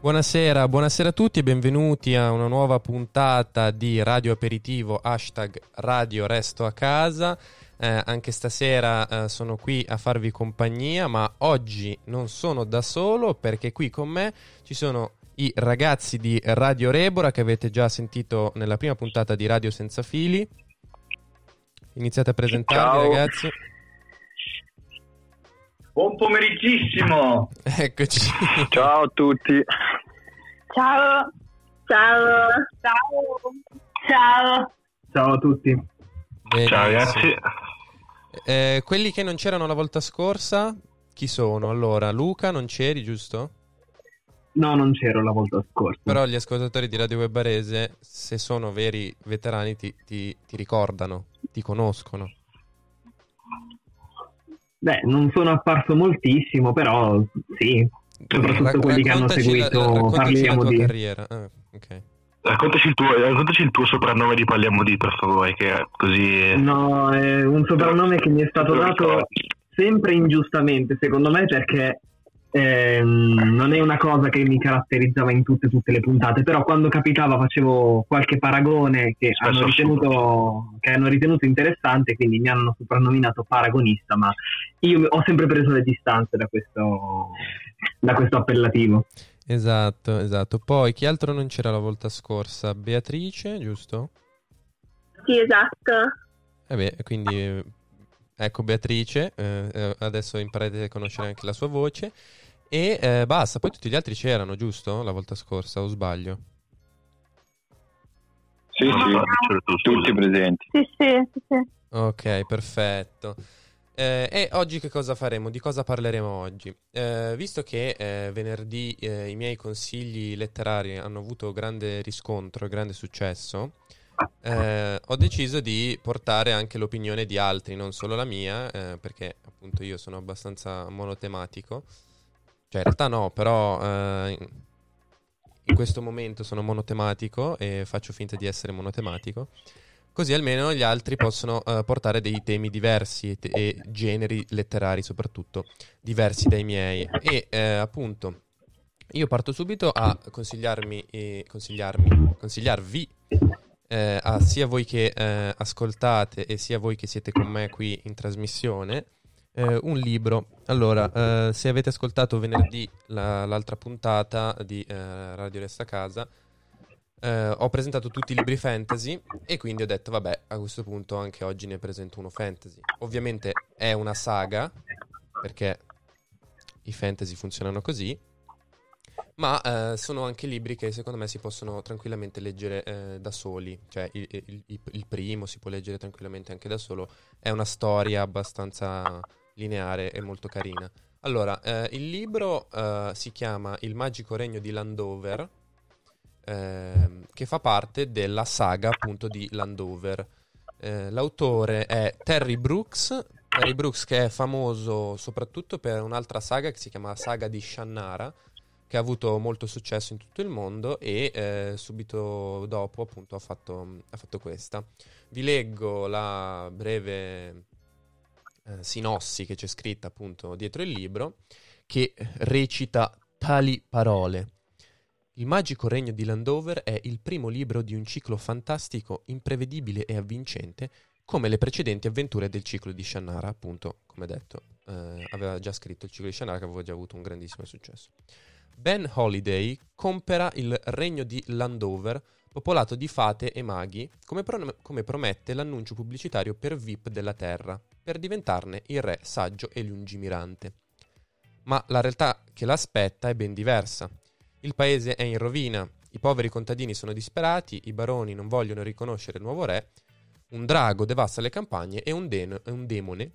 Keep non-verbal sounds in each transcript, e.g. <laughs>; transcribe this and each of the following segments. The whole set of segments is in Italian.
Buonasera, buonasera a tutti e benvenuti a una nuova puntata di Radio Aperitivo hashtag Radio Resto a Casa. Eh, anche stasera eh, sono qui a farvi compagnia, ma oggi non sono da solo perché qui con me ci sono i ragazzi di Radio Rebora che avete già sentito nella prima puntata di Radio Senza Fili. Iniziate a presentarvi Ciao. ragazzi. Buon pomeriggissimo! Eccoci. Ciao a tutti! Ciao. Ciao. Ciao. Ciao. Ciao a tutti! Benissimo. ragazzi! Eh, quelli che non c'erano la volta scorsa, chi sono? Allora, Luca non c'eri, giusto? No, non c'ero la volta scorsa. Però gli ascoltatori di Radio Web Barese, se sono veri veterani, ti, ti- ti ricordano, ti conoscono. Beh, non sono apparso moltissimo, però sì. Soprattutto Rac- quelli che hanno la- seguito, raccontaci parliamo la tua di... carriera. Ah, ok. Raccontaci il, tuo, raccontaci il tuo soprannome di Parliamo di, per favore, che è così... No, è un soprannome che mi è stato dato sempre ingiustamente, secondo me, perché ehm, non è una cosa che mi caratterizzava in tutte, tutte le puntate, però quando capitava facevo qualche paragone che hanno, ritenuto, che hanno ritenuto interessante, quindi mi hanno soprannominato paragonista, ma io ho sempre preso le distanze da questo, da questo appellativo. Esatto, esatto. Poi chi altro non c'era la volta scorsa? Beatrice, giusto? Sì, esatto. Eh beh, quindi eh, ecco Beatrice, eh, eh, adesso imparate a conoscere anche la sua voce. E eh, basta, poi tutti gli altri c'erano, giusto? La volta scorsa, o sbaglio? Sì, sì, tutti presenti. Sì, sì, sì, sì. Ok, perfetto. Eh, e oggi che cosa faremo? Di cosa parleremo oggi? Eh, visto che eh, venerdì eh, i miei consigli letterari hanno avuto grande riscontro e grande successo, eh, ho deciso di portare anche l'opinione di altri, non solo la mia, eh, perché appunto io sono abbastanza monotematico. Cioè, in realtà no, però eh, in- questo momento sono monotematico e faccio finta di essere monotematico. Così almeno gli altri possono eh, portare dei temi diversi e, te- e generi letterari soprattutto diversi dai miei. E eh, appunto io parto subito a consigliarmi, consigliarmi, consigliarvi eh, a sia voi che eh, ascoltate e sia voi che siete con me qui in trasmissione eh, un libro. Allora, eh, se avete ascoltato venerdì la- l'altra puntata di eh, Radio Resta Casa, eh, ho presentato tutti i libri fantasy e quindi ho detto, vabbè, a questo punto anche oggi ne presento uno fantasy. Ovviamente è una saga, perché i fantasy funzionano così, ma eh, sono anche libri che secondo me si possono tranquillamente leggere eh, da soli. Cioè, il, il- il- primo si può leggere tranquillamente anche da solo. È una storia abbastanza lineare e molto carina. Allora, eh, il libro eh, si chiama Il magico regno di Landover, ehm, che fa parte della saga appunto di Landover. Eh, l'autore è Terry Brooks, Terry Brooks che è famoso soprattutto per un'altra saga che si chiama Saga di Shannara, che ha avuto molto successo in tutto il mondo e eh, subito dopo appunto ha fatto, ha fatto questa. Vi leggo la breve eh, sinossi che c'è scritta appunto dietro il libro, che recita tali parole. Il magico regno di Landover è il primo libro di un ciclo fantastico, imprevedibile e avvincente, come le precedenti avventure del ciclo di Shannara, appunto, come detto, eh, aveva già scritto il ciclo di Shannara che aveva già avuto un grandissimo successo. Ben Holiday compera il regno di Landover, popolato di fate e maghi, come, pro- come promette l'annuncio pubblicitario per VIP della Terra, per diventarne il re saggio e lungimirante. ma la realtà che l'aspetta è ben diversa. Il paese è in rovina, i poveri contadini sono disperati, i baroni non vogliono riconoscere il nuovo re, un drago devasta le campagne e un, den- un demone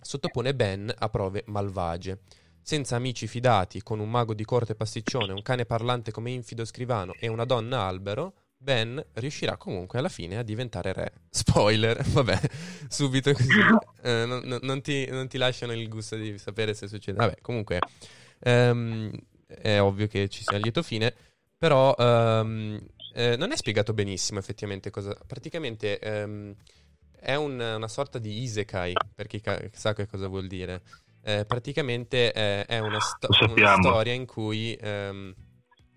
sottopone Ben a prove malvagie. Senza amici fidati, con un mago di corte pasticcione, un cane parlante come infido scrivano e una donna albero, Ben riuscirà comunque alla fine a diventare re. Spoiler, <laughs> vabbè, subito così. eh, non, non- ti, non ti lasciano il gusto di sapere se succede. Vabbè, comunque ehm, è ovvio che ci sia il lieto fine, però ehm, eh, non è spiegato benissimo effettivamente cosa... Praticamente ehm, è un- una sorta di isekai, per chi ca- sa che cosa vuol dire. Eh, praticamente eh, è una, sto- una storia in cui ehm,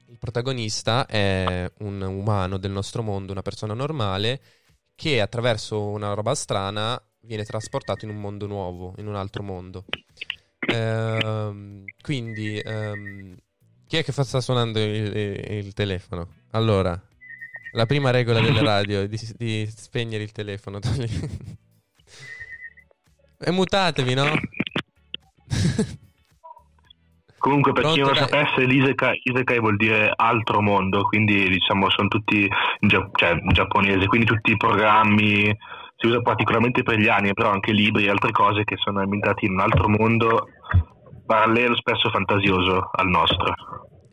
il protagonista è un umano del nostro mondo, una persona normale, che attraverso una roba strana viene trasportato in un mondo nuovo, in un altro mondo. Ehm, quindi, ehm, chi è che fa- sta suonando il, il telefono? Allora, la prima regola delle <laughs> radio è di, di spegnere il telefono. <laughs> e mutatevi, no? Comunque, per chi Pronto, non lo sapesse, l'Isekai Isekai vuol dire altro mondo, quindi diciamo sono tutti in, gia- cioè, in giapponese, quindi tutti i programmi, si usa particolarmente per gli anime, però anche libri e altre cose che sono ambientati in un altro mondo parallelo, spesso fantasioso al nostro.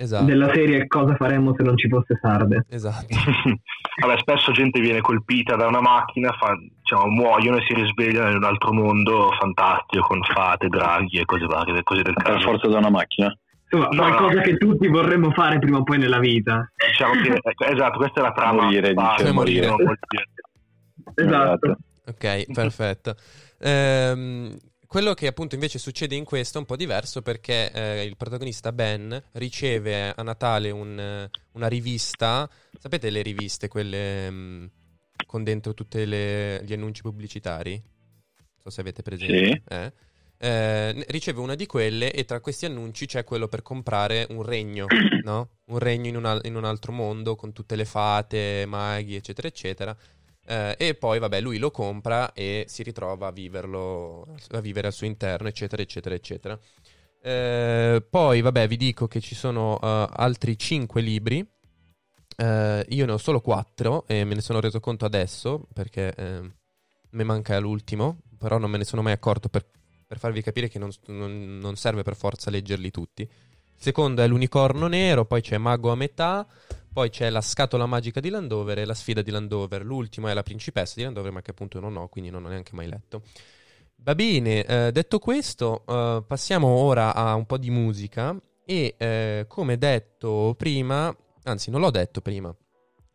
Esatto, Della serie Cosa faremmo se non ci fosse Sarde? esatto. <laughs> Vabbè, spesso gente viene colpita da una macchina, fa- diciamo, muoiono e si risvegliano in un altro mondo fantastico con fate, draghi e cose varie, cose del Per caso. forza da una macchina. Insomma, No, qualcosa no. che tutti vorremmo fare prima o poi nella vita. Diciamo che, <laughs> ecco, esatto, questa è la trama. Morire, base, dice, morire. vuol dire. Esatto. Ok, perfetto. Ehm, quello che appunto invece succede in questo è un po' diverso perché eh, il protagonista Ben riceve a Natale un, eh, una rivista, sapete le riviste, quelle mm, con dentro tutti gli annunci pubblicitari? Non so se avete presente. Sì. Eh? Eh, riceve una di quelle e tra questi annunci c'è quello per comprare un regno, <clears throat> no? Un regno in un, al- in un altro mondo con tutte le fate, maghi, eccetera, eccetera. Eh, e poi, vabbè, lui lo compra e si ritrova a viverlo, a vivere al suo interno, eccetera, eccetera, eccetera. Eh, poi, vabbè, vi dico che ci sono eh, altri 5 libri. Eh, io ne ho solo 4 e me ne sono reso conto adesso perché eh, mi manca l'ultimo, però non me ne sono mai accorto per, per farvi capire che non, non- non serve per forza leggerli tutti. Il secondo è l'unicorno nero, poi c'è Mago a metà, poi c'è la scatola magica di Landover e la sfida di Landover. L'ultimo è la principessa di Landover, ma che appunto non ho, quindi non ho neanche mai letto. Va bene, eh, detto questo, eh, passiamo ora a un po' di musica e eh, come detto prima, anzi non l'ho detto prima,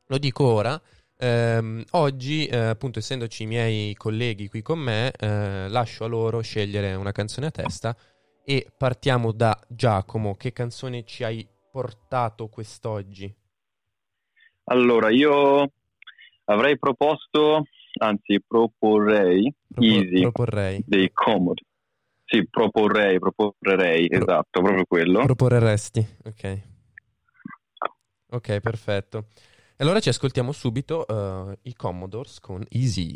lo dico ora, ehm, oggi eh, appunto essendoci i miei colleghi qui con me, eh, lascio a loro scegliere una canzone a testa e partiamo da Giacomo, che canzone ci hai portato quest'oggi? Allora, io avrei proposto, anzi proporrei, Propo- Easy Proporrei. dei Comodi. Sì, proporrei, proporrei, Pro- esatto, proprio quello. Proporresti, ok. Ok, perfetto. E allora ci ascoltiamo subito eh, i Commodores con Easy.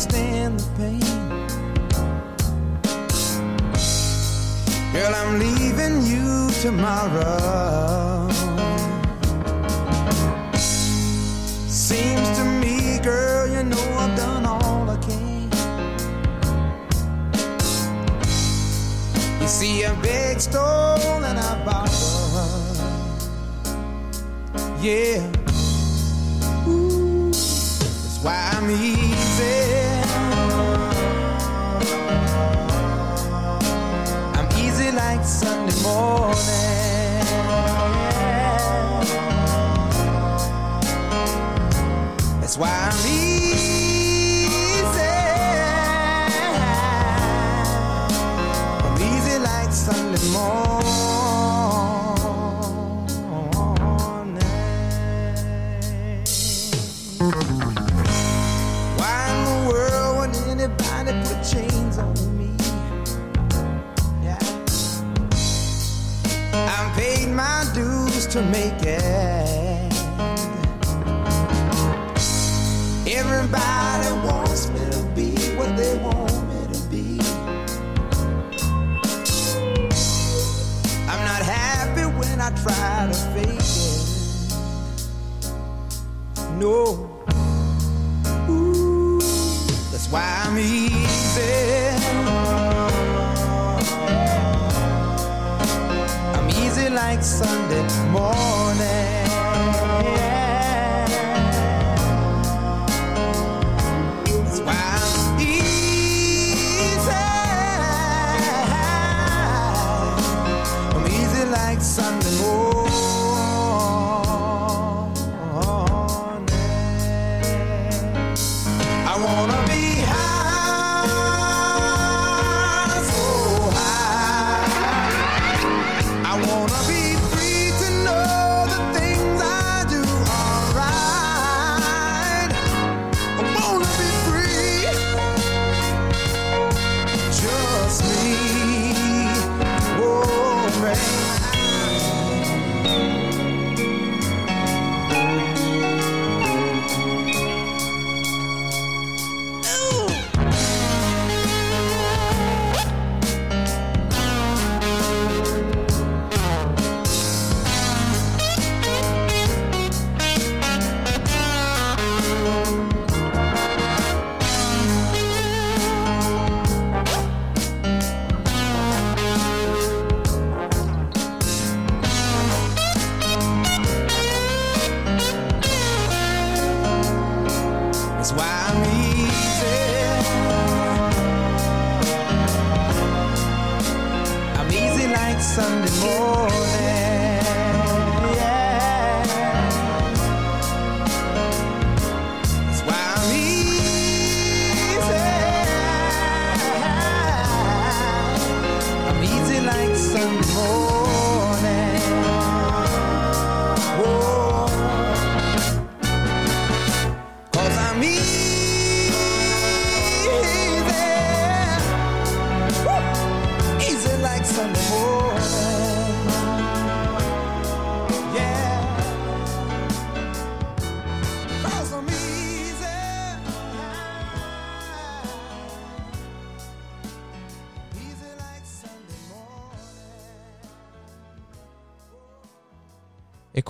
Can't stand the pain. Girl, I'm leaving you tomorrow. Seems to me, girl, you know I've done all I can. You see, I beg, stole, and I borrowed. Yeah. Ooh, That's why I'm easy. Sunday morning. That's why I'm to make it. Everybody wants me to be what they want me to be. I'm not happy when I try to fake it. No.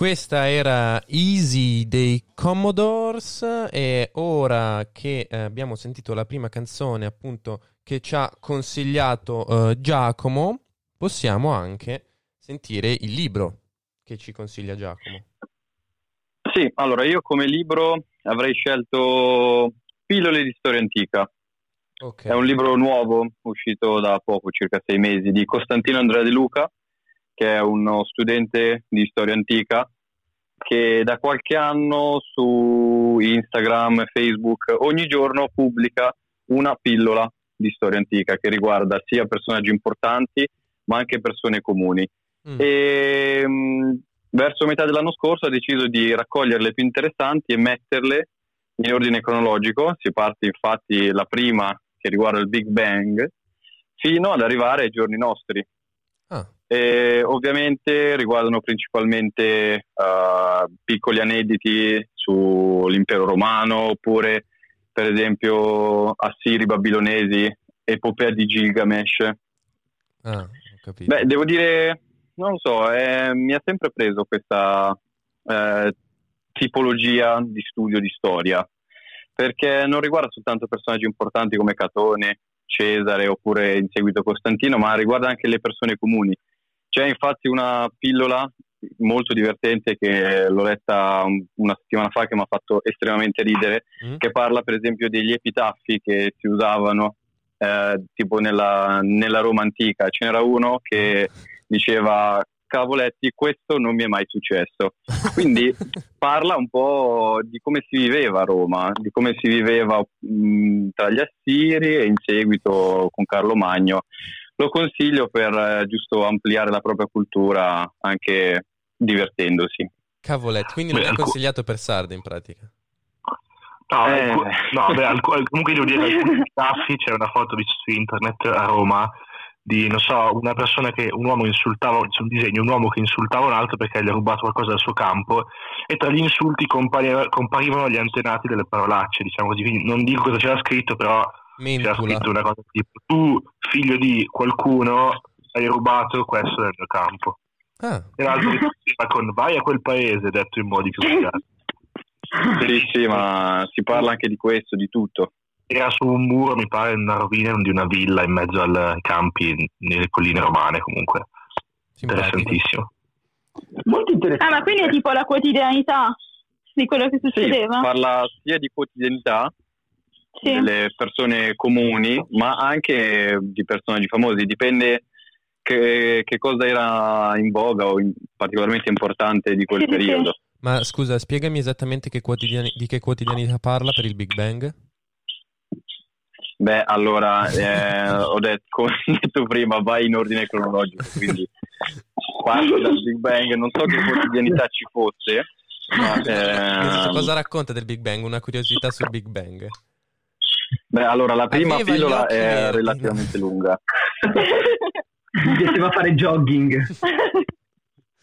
Questa era Easy dei Commodores e ora che eh, abbiamo sentito la prima canzone appunto che ci ha consigliato eh, Giacomo, possiamo anche sentire il libro che ci consiglia Giacomo. Sì, allora io come libro avrei scelto Pillole di storia antica. Ok. È un libro nuovo, uscito da poco, circa sei mesi, di Costantino Andrea De Luca, che è uno studente di storia antica che da qualche anno su Instagram e Facebook ogni giorno pubblica una pillola di storia antica che riguarda sia personaggi importanti ma anche persone comuni. Mm. E mh, verso metà dell'anno scorso ha deciso di raccogliere le più interessanti e metterle in ordine cronologico. Si parte infatti la prima che riguarda il Big Bang fino ad arrivare ai giorni nostri. Ah, E ovviamente riguardano principalmente eh, piccoli aneddoti sull'impero romano oppure per esempio assiri, babilonesi, epopea di Gilgamesh. ah. Beh, devo dire, non lo so, eh, mi ha sempre preso questa eh, tipologia di studio di storia, perché non riguarda soltanto personaggi importanti come Catone, Cesare oppure in seguito Costantino, ma riguarda anche le persone comuni. C'è infatti una pillola molto divertente che l'ho letta un- una settimana fa che mi ha fatto estremamente ridere, Mm? che parla per esempio degli epitaffi che si usavano eh, tipo nella, nella Roma antica. Ce n'era uno che diceva cavoletti, questo non mi è mai successo. <laughs> Quindi parla un po' di come si viveva a Roma, di come si viveva mh, tra gli Assiri e in seguito con Carlo Magno. Lo consiglio per eh, giusto ampliare la propria cultura anche divertendosi. Cavoletti, quindi non Beh, è consigliato per sardi in pratica. No, Eh. no, beh, alcu- comunque devo dire che alcuni <laughs> staffi c'è una foto di- su internet a Roma di, non so, una persona che un uomo insultava su un disegno, un uomo che insultava un altro perché gli ha rubato qualcosa dal suo campo e tra gli insulti compari- comparivano gli antenati delle parolacce, diciamo così. Quindi non dico cosa c'era scritto, però c'era Mentula. scritto una cosa tipo tu, figlio di qualcuno, hai rubato questo nel mio campo. Ah, E l'altro rispondeva con vai a quel paese, detto in modi più volgari. Sì, sì, ma si parla anche di questo, di tutto. Era su un muro, mi pare, in una rovina di una villa in mezzo ai campi, nelle colline romane comunque. simpatico. Interessantissimo. Molto interessante. Ah, ma quindi è tipo la quotidianità di quello che Sì, succedeva? parla sia di quotidianità Sì. delle persone comuni, ma anche di personaggi famosi. Dipende che, che cosa era in voga o in- particolarmente importante di quel Sì, sì, sì. periodo. Ma scusa, spiegami esattamente che quotidiani- di che quotidianità parla per il Big Bang? Beh, allora, eh, ho detto, come detto prima, vai in ordine cronologico, quindi parti dal Big Bang, non so che quotidianità ci fosse, ma, <laughs> ehm, cosa racconta del Big Bang? Una curiosità sul Big Bang. Beh, allora, la prima Aveva pillola è verdi, relativamente lunga. <laughs> Mi piaceva fare jogging.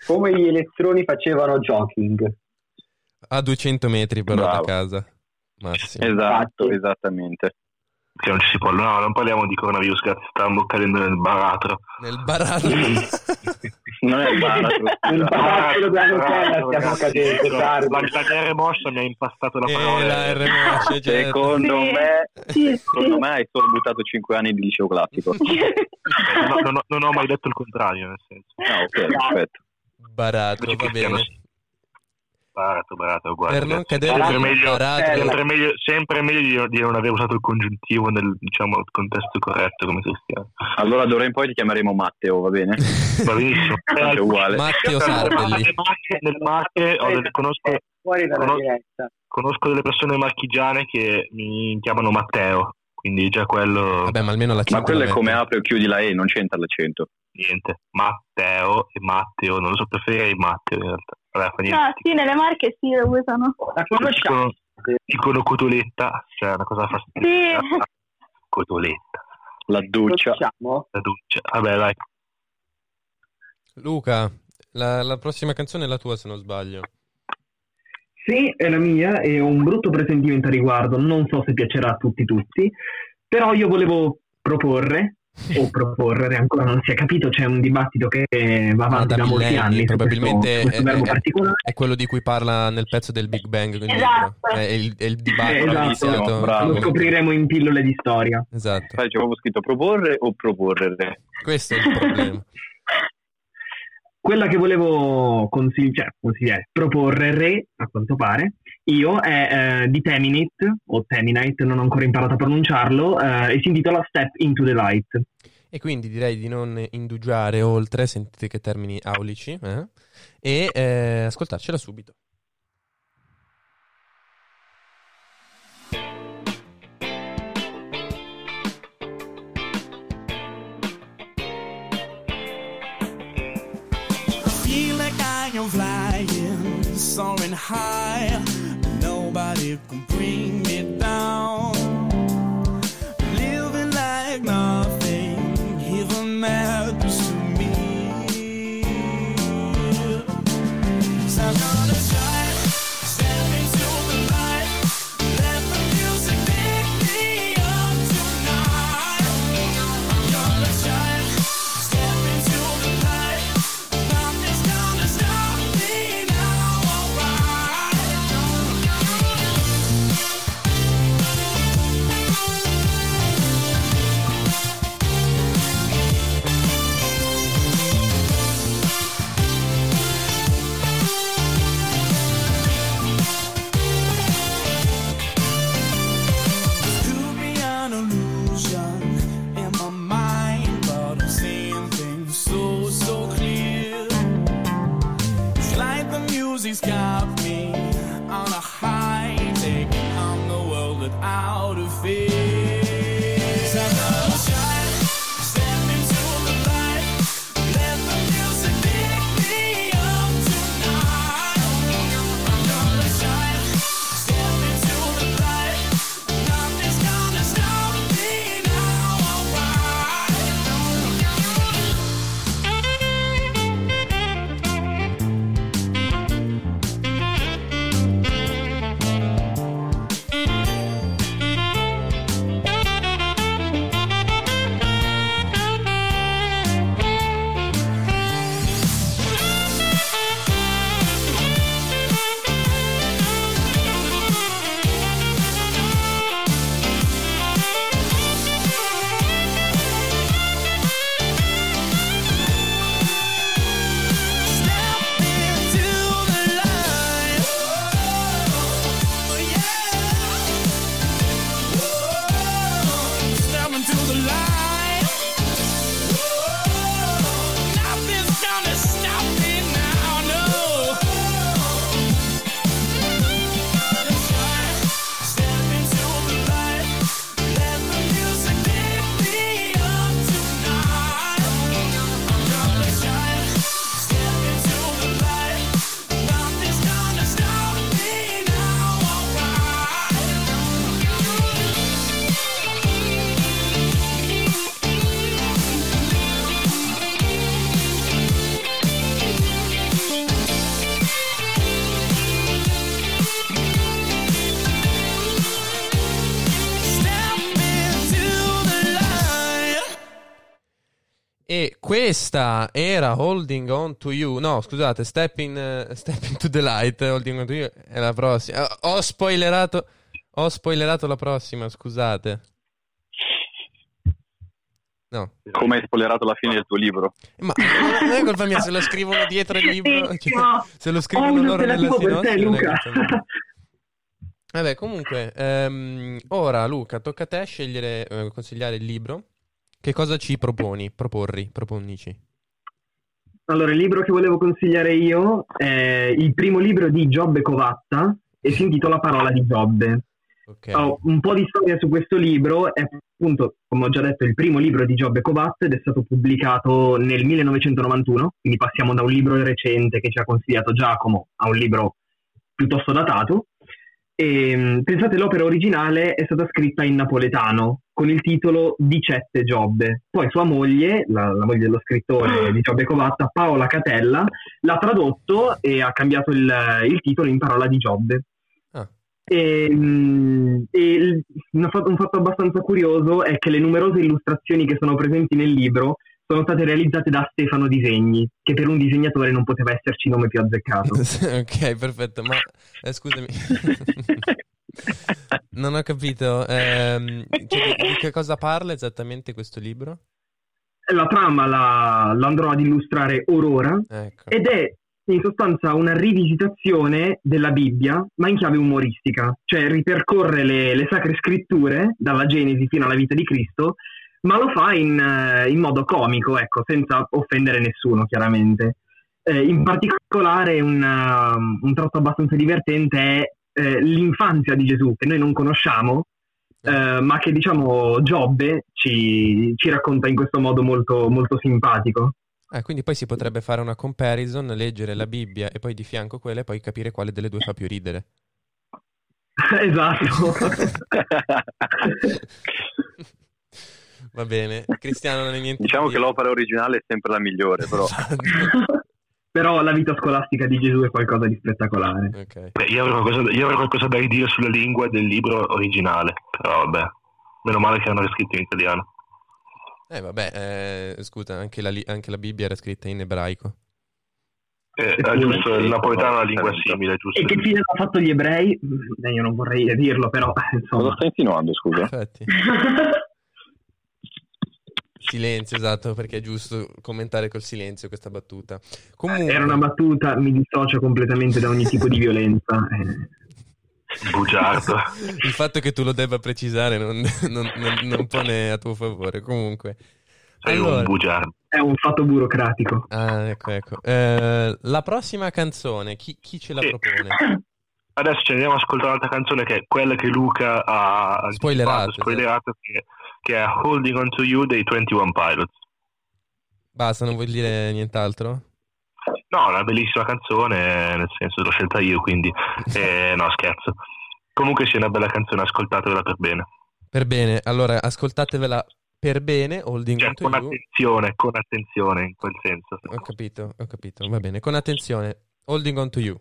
Come gli elettroni facevano jogging. A 200 metri però Bravo. da casa. Massimo. Esatto, esattamente. Che non ci si può, no, non parliamo di coronavirus, grazie, stavamo cadendo nel baratro. Nel barato. <laughs> Non è il baratro. <laughs> Il baratro stiamo cadendo, La, la R mossa mi ha impastato la Eh, parola. la R <laughs> certo. Secondo Sì. me, Sì, secondo sì. me hai solo buttato 5 anni di liceo classico. Eh, no, non, ho- non ho mai detto il contrario, nel senso. Ah, ok, perfetto. Barato, va bene. Barato, barato, uguale. Per non cadere sempre nel meglio, barato. sempre meglio, sempre meglio di, di non aver usato il congiuntivo nel diciamo, contesto corretto come cristiano. Allora d'ora in poi ti chiameremo Matteo, va bene? Va benissimo. È uguale. Matteo Marche ho delle- conosco, Fuori dalla conosco- diretta. conosco delle persone marchigiane che mi chiamano Matteo, quindi già quello Vabbè, ma almeno la Ma quello è come apri o chiudi la E, non c'entra l'accento. niente. Matteo e Matteo, non lo so, preferirei Matteo in realtà. Vabbè, niente. No, sì, nelle marche sì, lo usano. La conosciamo. Dicono, dicono cotoletta, cioè una cosa fastidiosa. Sì. Cotoletta, La doccia. La doccia. Vabbè, dai. Luca, la, la prossima canzone è la tua se non sbaglio. Sì, è la mia e ho un brutto presentimento a riguardo, non so se piacerà a tutti tutti, però io volevo proporre, o proporre, ancora non si è capito, c'è un dibattito che va Ah, avanti da da, molti anni probabilmente questo, questo è- è-. È quello di cui parla nel pezzo del Big Bang. quindi Esatto. È il, è il Eh, dibattito esatto, iniziato. bravo. Lo scopriremo in pillole di storia. Esatto, Sai, c'è proprio scritto proporre o proporre? questo è il problema. <laughs> Quella che volevo consigli- cioè, consigliare, proporre, re, a quanto pare, io, è eh, di Teminit, o Teminite, non ho ancora imparato a pronunciarlo, eh, e si intitola Step into the Light. E quindi direi di non indugiare oltre, sentite che termini aulici, eh? e eh, ascoltarcela subito. feel like I soaring high. Nobody can bring me down. Questa era Holding On To You. No, scusate, Step, in, eh, Step Into The Light. Holding On To You è la prossima. Eh, Ho spoilerato, ho spoilerato la prossima, scusate. No. Come hai spoilerato la fine del tuo libro? Ma non è colpa mia se lo scrivono dietro il libro. cioè, se lo Ho scrivono un loro nella sinossi. Vabbè, comunque, ehm, ora Luca, tocca a te scegliere, eh, consigliare il libro. Che cosa ci proponi? Proporri, proponici. Allora, il libro che volevo consigliare io è il primo libro di Giobbe Covatta e si intitola Parola di Giobbe. Ok. Ho un po' di storia su questo libro, è appunto, come ho già detto, il primo libro di Giobbe Covatta ed è stato pubblicato nel 1991, quindi passiamo da un libro recente che ci ha consigliato Giacomo a un libro piuttosto datato. E, mh, pensate, l'opera originale è stata scritta in napoletano con il titolo Dicette Giobbe. Poi sua moglie, la, la moglie dello scrittore di Giobbe Covatta, Paola Catella, l'ha tradotto e ha cambiato il, il titolo in Parola di Giobbe. Ah. E, mh, e il- un, fatto, un fatto abbastanza curioso è che le numerose illustrazioni che sono presenti nel libro sono state realizzate da Stefano Disegni, che per un disegnatore non poteva esserci nome più azzeccato. <laughs> ok, perfetto, ma eh, scusami. <laughs> non ho capito. ehm, cioè, di, che cosa parla esattamente questo libro? La trama la, la andrò ad illustrare Aurora Ecco. ed è in sostanza una rivisitazione della Bibbia, ma in chiave umoristica, cioè ripercorre le, le sacre scritture dalla Genesi fino alla vita di Cristo, ma lo fa in, eh, in modo comico, ecco, senza offendere nessuno, chiaramente. Eh, in particolare un, um, un tratto abbastanza divertente è eh, l'infanzia di Gesù, che noi non conosciamo, eh, ma che diciamo Giobbe ci, ci racconta in questo modo molto, molto simpatico. Ah, quindi poi si potrebbe fare una comparison, leggere la Bibbia e poi di fianco quella e poi capire quale delle due fa più ridere. <laughs> esatto. <laughs> Va bene. Cristiano non hai niente Diciamo che l'opera originale è sempre la migliore, però. <laughs> Però la vita scolastica di Gesù è qualcosa di spettacolare. Ok. Beh, io, avrei qualcosa, io avrei qualcosa da ridire sulla lingua del libro originale, però vabbè, meno male che hanno riscritto in italiano. Eh vabbè, eh, scusa, anche la, anche la Bibbia era scritta in ebraico. Eh, E è pure- giusto, il napoletano è una lingua simile, giusto? E che fine hanno fatto gli ebrei? Eh, io non vorrei dirlo, però eh, Cosa insomma. stai insinuando, scusa? Infatti. <laughs> Silenzio, esatto, perché è giusto commentare col silenzio questa battuta. Comunque, Era una battuta, mi dissocio completamente da ogni tipo di violenza. eh. Bugiardo. il fatto che tu lo debba precisare non, non- non- non pone a tuo favore. Comunque, Sei un allora, bugiardo. È un fatto burocratico. ah, ecco, ecco. Eh, la prossima canzone, chi, chi ce la Sì. propone? Adesso ci andiamo ad ascoltare un'altra canzone che è quella che Luca ha Spoilerato, spoilerato che, che è Holding On To You dei 21 Pilots. Basta, non vuoi dire nient'altro? No, è una bellissima canzone, nel senso l'ho scelta io, quindi <laughs> eh, no, scherzo. Comunque è una bella canzone, ascoltatevela per bene. Per bene, allora ascoltatevela per bene, Holding Cioè, On To con You. attenzione, con attenzione in quel senso. Ho capito, ho capito, va bene, con attenzione, Holding On To You.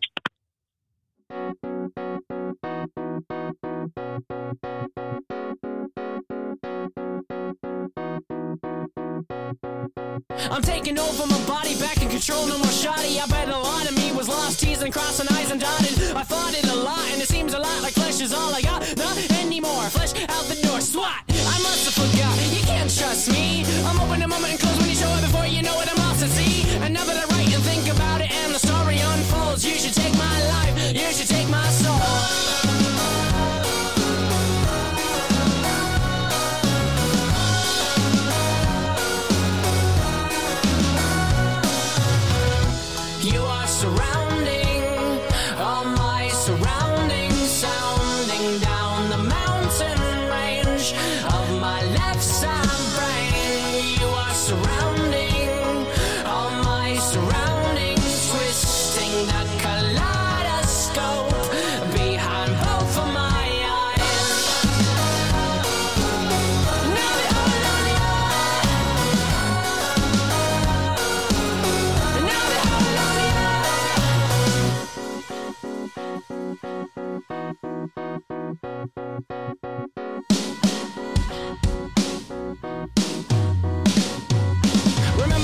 I'm taking over my body, back in control, no more shoddy. I bet a lot of me was lost, teasing, crossing eyes and dotted. I fought it a lot, and it seems a lot like flesh is all I got. Not anymore, flesh out the door, swat. I must have forgot, you can't trust me. I'm open a moment and close when you show up before you know it, I'm off to see. And now that I write and think about it, and the story unfolds, you should take my life, you should take my soul. Remember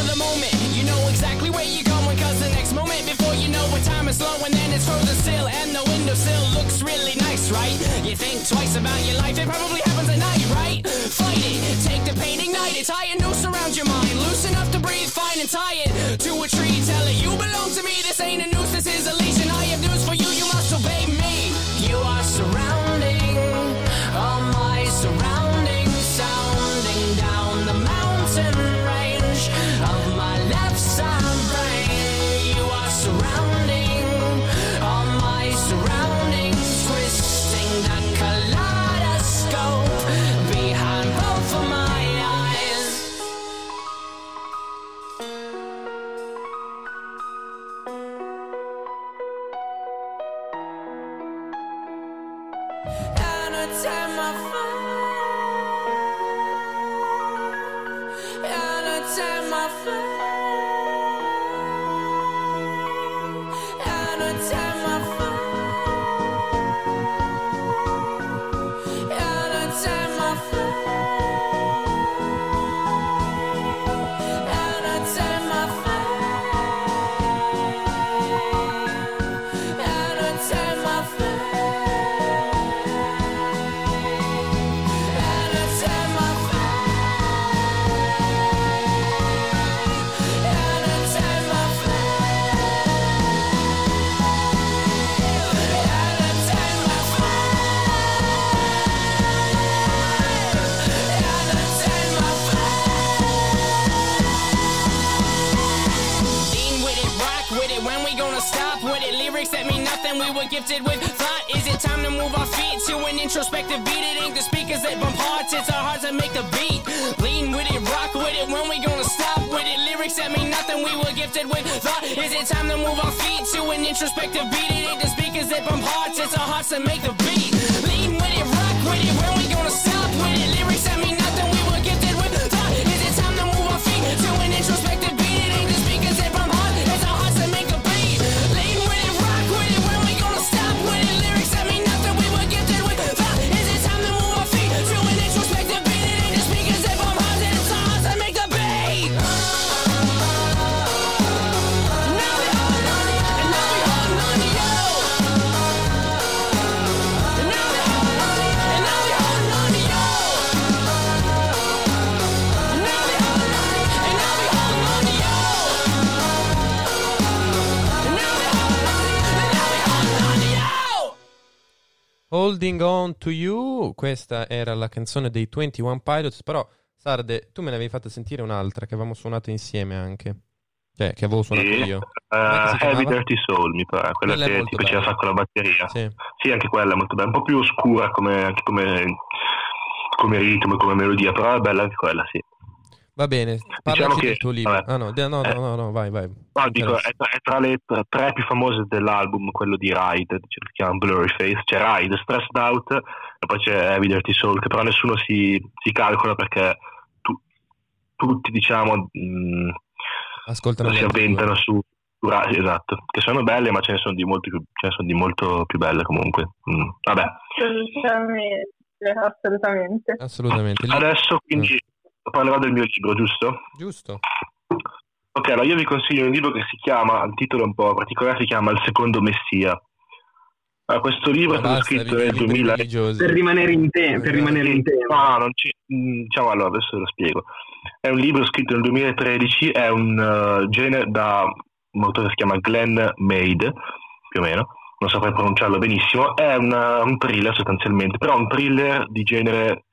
the moment, you know exactly where you're going, cause the next moment before you know what time is slow, and then it's frozen still, and the windowsill looks really nice, right? You think twice about your life, it probably happens at night, right? Fight it, take the pain, ignite it, tie a noose around your mind, loose enough to breathe, fine and tie it to a tree, tell it you belong to me, this ain't a noose, this is a leash, and I have news for you, you must obey me surrounding were gifted with thought. Is it time to move our feet to an introspective beat? It ain't the speakers that bump hearts. It's our hearts that make the beat. Lean with it, rock with it. When we gonna stop with it? Lyrics that mean nothing. We were gifted with thought. Is it time to move our feet to an introspective beat? It ain't the speakers that bump hearts. It's our hearts that make the beat. Lean with it, rock with it. When we gonna Holding on to you, questa era la canzone dei 21 Pilots, però Sarde, tu me ne avevi fatta sentire un'altra che avevamo suonato insieme anche. Cioè, che avevo suonato Sì. io. Eh, che si Heavy chiamava? Dirty Soul, mi pare, quella, Quella che ti bella. fare con la batteria. Sì. anche quella molto bella, un po' più oscura come, anche come, come ritmo come melodia, però è bella anche quella, sì. Va bene, parlaci Diciamo che- del tuo libro. vabbè. Ah no, no, no, Eh. no, no, vai, vai. No, dico, è tra, è tra le tre più famose dell'album, quello di Ride, cioè, si chiama Blurry Face, c'è Ride, Stressed Out e poi c'è Heavy Dirty Soul, che però nessuno si, si calcola perché tu- tutti, diciamo, mh, Ascoltano si avventano su, su Ride, esatto, che sono belle ma ce ne sono di molto più, ce ne sono di molto più belle comunque. Mm, Vabbè, Assolutamente, assolutamente. Adesso quindi parlerò del mio libro, giusto? Giusto. Ok, allora io vi consiglio un libro che si chiama, il titolo è un po' particolare, si chiama Il secondo Messia. Allora, questo libro è stato Basta, scritto nel 2000. religiosi. Per rimanere in, te- per rimanere in tema. No, no, non mm, Diciamo allora, adesso ve lo spiego. È un libro scritto nel 2013, è un eh, genere da un autore che si chiama Glenn Maid, più o meno, non saprei pronunciarlo benissimo. È un, eh, un thriller sostanzialmente, però un thriller di genere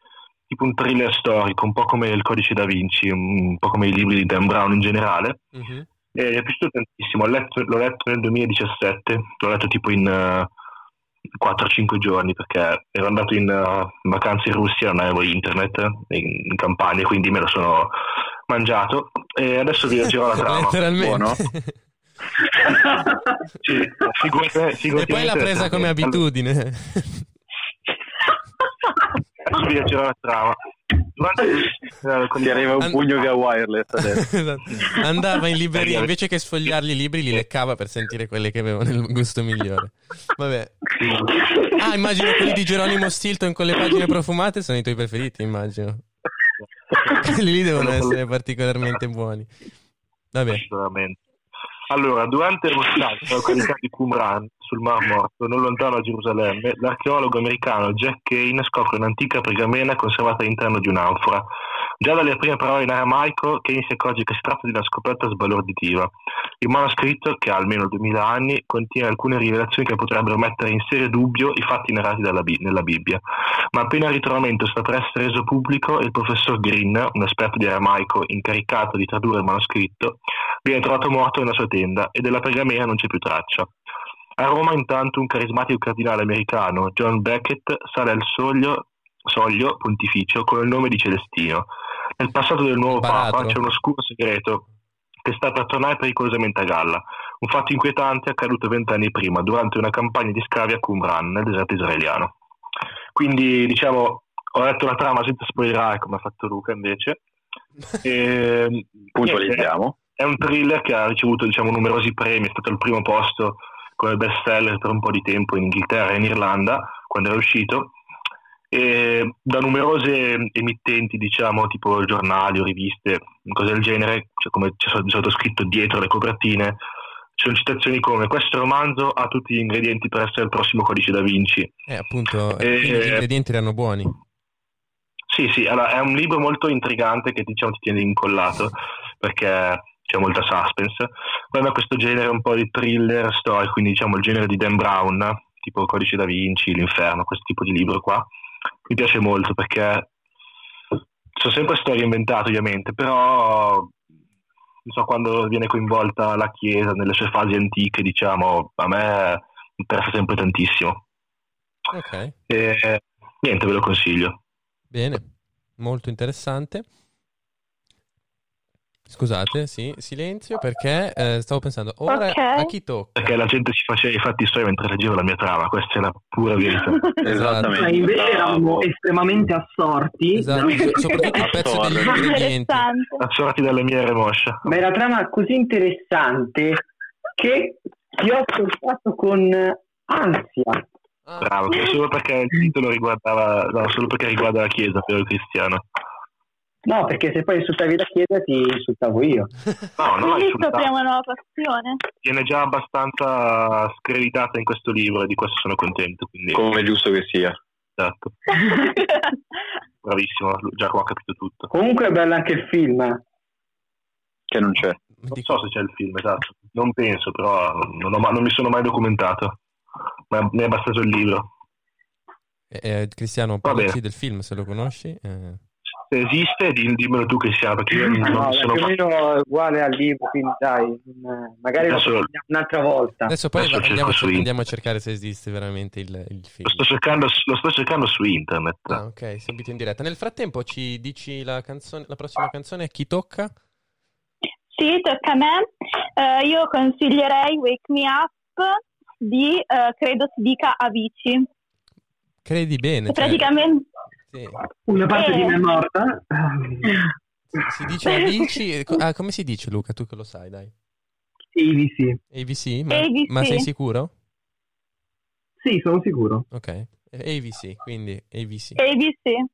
tipo un thriller storico, un po' come il Codice da Vinci, un po' come i libri di Dan Brown in generale. Mhm. E mi è piaciuuto tantissimo, l'ho letto, l'ho letto nel 2017, l'ho letto tipo in eh, 4-5 giorni perché ero andato in eh, vacanze in Russia, non avevo internet in, in campagna, quindi me lo sono mangiato e adesso vi leggerò la <laughs> trama. Letteralmente. <laughs> Sì, figurate- e figurati- poi l'ha presa come abitudine. Adesso vi leggerò la trama. Durante, Ti arriva un An- pugno via wireless adesso. <laughs> Esatto. Andava in libreria, invece che sfogliargli i libri, li leccava per sentire quelli che avevano il gusto migliore. Vabbè. Ah, immagino quelli di Geronimo Stilton con le pagine profumate sono i tuoi preferiti, immagino. <laughs> Quelli lì devono essere particolarmente buoni. Vabbè. Sicuramente. Allora, durante lo scambio nella località di Qumran, sul Mar Morto, non lontano da Gerusalemme, l'archeologo americano Jack Kane scopre un'antica pergamena conservata all'interno di un'anfora. Già dalle prime parole in aramaico, Kane si accorge che si tratta di una scoperta sbalorditiva. Il manoscritto, che ha almeno 2000 anni, contiene alcune rivelazioni che potrebbero mettere in serio dubbio i fatti narrati Bi- nella Bibbia. Ma appena il ritrovamento sta per essere reso pubblico, il professor Green, un esperto di aramaico incaricato di tradurre il manoscritto, viene trovato morto nella sua tenda e della pergamena non c'è più traccia. A Roma, intanto, un carismatico cardinale americano, John Beckett, sale al soglio, soglio pontificio con il nome di Celestino. Nel passato del nuovo Baratro. Papa c'è un oscuro segreto che sta per tornare pericolosamente a galla. Un fatto inquietante è accaduto vent'anni prima, durante una campagna di scavi a Qumran, nel deserto israeliano. Quindi, diciamo, ho letto la trama senza spoilerare, come ha fatto Luca invece. <laughs> E, Puntualizziamo. È un thriller che ha ricevuto diciamo, numerosi premi, è stato al primo posto come best seller per un po' di tempo in Inghilterra e in Irlanda quando era uscito e da numerose emittenti diciamo tipo giornali o riviste cose del genere cioè, come c'è stato- scritto dietro le copertine ci sono citazioni come questo romanzo ha tutti gli ingredienti per essere il prossimo codice da Vinci Eh, appunto, quindi gli ingredienti erano buoni. Sì, sì, allora, è un libro molto intrigante che diciamo ti tiene incollato perché c'è molta suspense. Poi a me questo genere un po' di thriller storico, quindi diciamo il genere di Dan Brown, tipo Codice da Vinci, L'Inferno, questo tipo di libro qua, mi piace molto perché sono sempre storie inventate ovviamente, però non so, quando viene coinvolta la Chiesa nelle sue fasi antiche, diciamo, a me interessa sempre tantissimo. Ok, E niente, ve lo consiglio. bene, molto interessante. Scusate, sì, silenzio perché eh, stavo pensando, ora Ok. a chi tocca? perché la gente si faceva i fatti suoi mentre leggevo la mia trama, questa è la pura verità. <laughs> Esattamente. Ma invece eravamo estremamente assorti. Esatto, so- soprattutto il pezzo degli Assorti. ingredienti. Interessante. Assorti dalle mie remoscia. Ma è una trama così interessante che ti ho ascoltato con ansia. Ah, Bravo, solo perché il titolo riguardava, no, solo perché riguarda la Chiesa, però il cristiano. No, perché se poi insultavi la chiesa ti insultavo io. No, no, Quindi scopriamo una nuova passione. Viene già abbastanza screditata in questo libro e di questo sono contento. Quindi, Come è giusto che sia. esatto. <laughs> Bravissimo, Giacomo ha capito tutto. Comunque è bello anche il film. Che non c'è. Non so se c'è il film, esatto. Non penso, però non, ho ma- non mi sono mai documentato. Ma mi è bastato il libro. Eh, Cristiano, Va bene. parlaci del film se lo conosci. eh. Esiste, di- dimmelo tu che sia, perché io non No, sono più o meno uguale al libro, quindi dai, magari Adesso- un'altra volta. Adesso poi Adesso andiamo, su andiamo a cercare se esiste veramente il, il film. Lo sto cercando, lo sto cercando su internet. Ah, ok, subito in diretta. Nel frattempo ci dici la, canzone, la prossima canzone a chi tocca? Sì, tocca a me. Eh, io consiglierei Wake Me Up di, eh, credo si dica Avicii. Credi bene. Cioè, praticamente... sì. Una parte Eh. di me è morta. Si dice Avicii. <laughs> co- Ah, come si dice Luca? Tu che lo sai, dai. ABC. AVC? Ma, AVC. ma sei sicuro? Sì, sono sicuro. Ok. Eh, AVC, quindi AVC. ABC.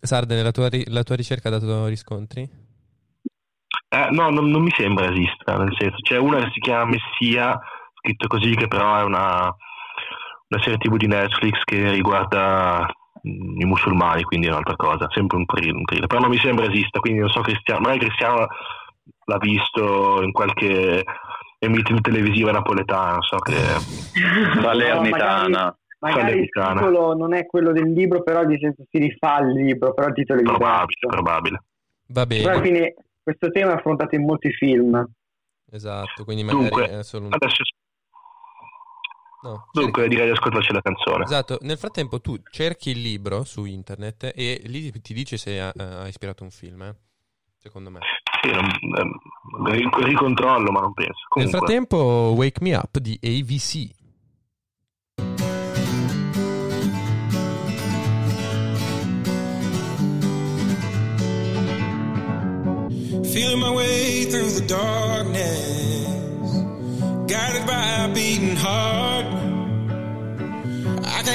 Sarden, la tua, ri- la tua ricerca ha dato riscontri? Eh, no, non, non mi sembra esista, nel senso, c'è una che si chiama Messia, scritto così, che però è una, una serie tv di Netflix che riguarda mm, i musulmani, quindi è un'altra cosa, sempre un thriller, però non mi sembra esista, quindi non so Cristiano, magari Cristiano l'ha visto in qualche emittente televisiva napoletana, non so che... <laughs> Salernitana. Magari il Salernitana. titolo non è quello del libro, però di senso si rifà al libro, però il titolo è Probabile, diverso. probabile. Va Però alla bene. fine questo tema è affrontato in molti film. Esatto, quindi magari Dunque, è solo un... adesso, no, dunque cerchi- direi di ascoltarci la canzone. Esatto, nel frattempo tu cerchi il libro su internet e lì ti dice se ha, ha ispirato un film, eh? secondo me. Sì, non- ehm, ri- ricontrollo, ma non penso. Nel Comunque, frattempo, Wake Me Up di AVC. Feeling my way through the darkness, guided by a beating heart.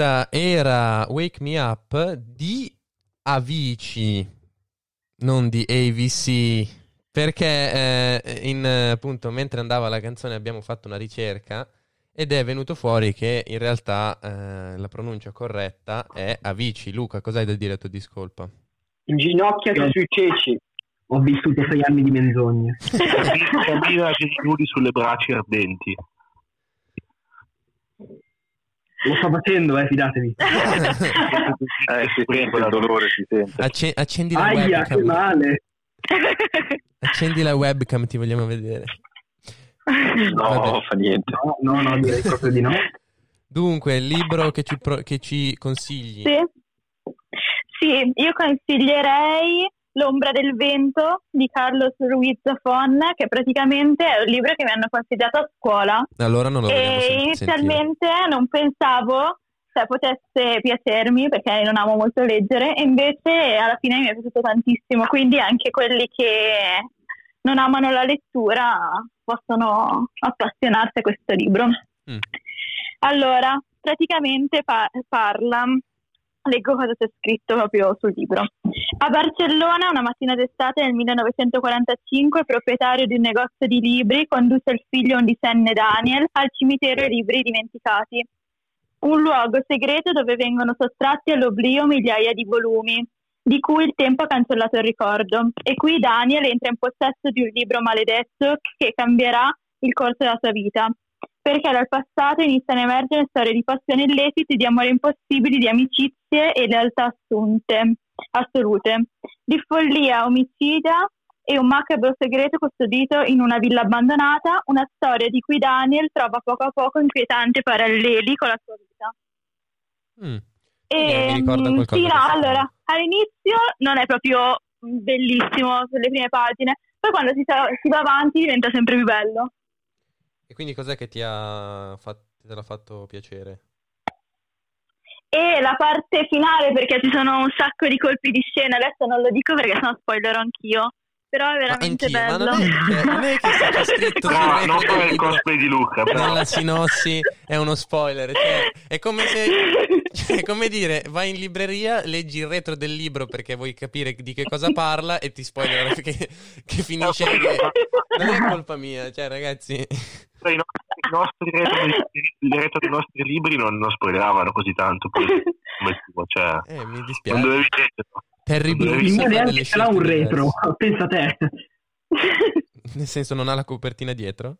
Questa era Wake Me Up di Avicii, non di AVC. Perché eh, in, eh, appunto mentre andava la canzone abbiamo fatto una ricerca ed è venuto fuori che in realtà eh, la pronuncia corretta è Avicii. Luca, cos'hai da dire a tua discolpa? Inginocchiati sui ceci. Ho vissuto sei anni di menzogne. Cammina nudi sulle braccia ardenti. Lo sto facendo, eh, fidatevi. <laughs> Eh, si sente il dolore, si sente. Acce- accendi la Aia, che webcam. male. Accendi la webcam, ti vogliamo vedere. No, Vabbè. fa niente. No, no, no, direi proprio di no. Dunque, il libro che ci, pro- che ci consigli. Sì. Sì, io consiglierei L'ombra del vento di Carlos Ruiz Zafón, che praticamente è un libro che mi hanno consigliato a scuola. Allora non lo e inizialmente non pensavo cioè, potesse piacermi perché non amo molto leggere, e invece alla fine mi è piaciuto tantissimo. Quindi anche quelli che non amano la lettura possono appassionarsi a questo libro. Mm. Allora, praticamente pa- parla, leggo cosa c'è scritto proprio sul libro. A Barcellona, una mattina d'estate nel 1945, proprietario di un negozio di libri, condusse il figlio undicenne Daniel al cimitero libri dimenticati, un luogo segreto dove vengono sottratti all'oblio migliaia di volumi, di cui il tempo ha cancellato il ricordo. E qui Daniel entra in possesso di un libro maledetto che cambierà il corso della sua vita, perché dal passato iniziano a emergere storie di passioni illecite, di amore impossibili, di amicizie e lealtà assunte assolute, di follia omicida e un macabro segreto custodito in una villa abbandonata, una storia di cui Daniel trova poco a poco inquietanti paralleli con la sua vita. Mm. E, mi mm, qualcosa sì, no, allora, all'inizio non è proprio bellissimo sulle prime pagine, poi quando si, si va avanti diventa sempre più bello. E quindi cos'è che ti ha fatto, l'ha fatto piacere? E la parte finale, perché ci sono un sacco di colpi di scena, adesso non lo dico perché sennò spoilerò anch'io, però è veramente ma bello. non è- cioè, non è che <laughs> sia già scritto No, non fare il cosplay di Luca, però. Nella sinossi è uno spoiler. Cioè, è come se. cioè, è come dire, vai in libreria, leggi il retro del libro perché vuoi capire di che cosa parla e ti spoiler <laughs> che, che finisce. Non è colpa mia, cioè, ragazzi. Cioè, I nostri, i nostri <laughs> retro, il retro dei nostri libri non, non spoileravano così tanto poi, come tuo, cioè, Eh, mi non dispiace. dovevi leggerlo. Terry Non Il mio neanche ce l'ha un retro, diverse. <laughs> pensa te. Nel senso, non ha la copertina dietro?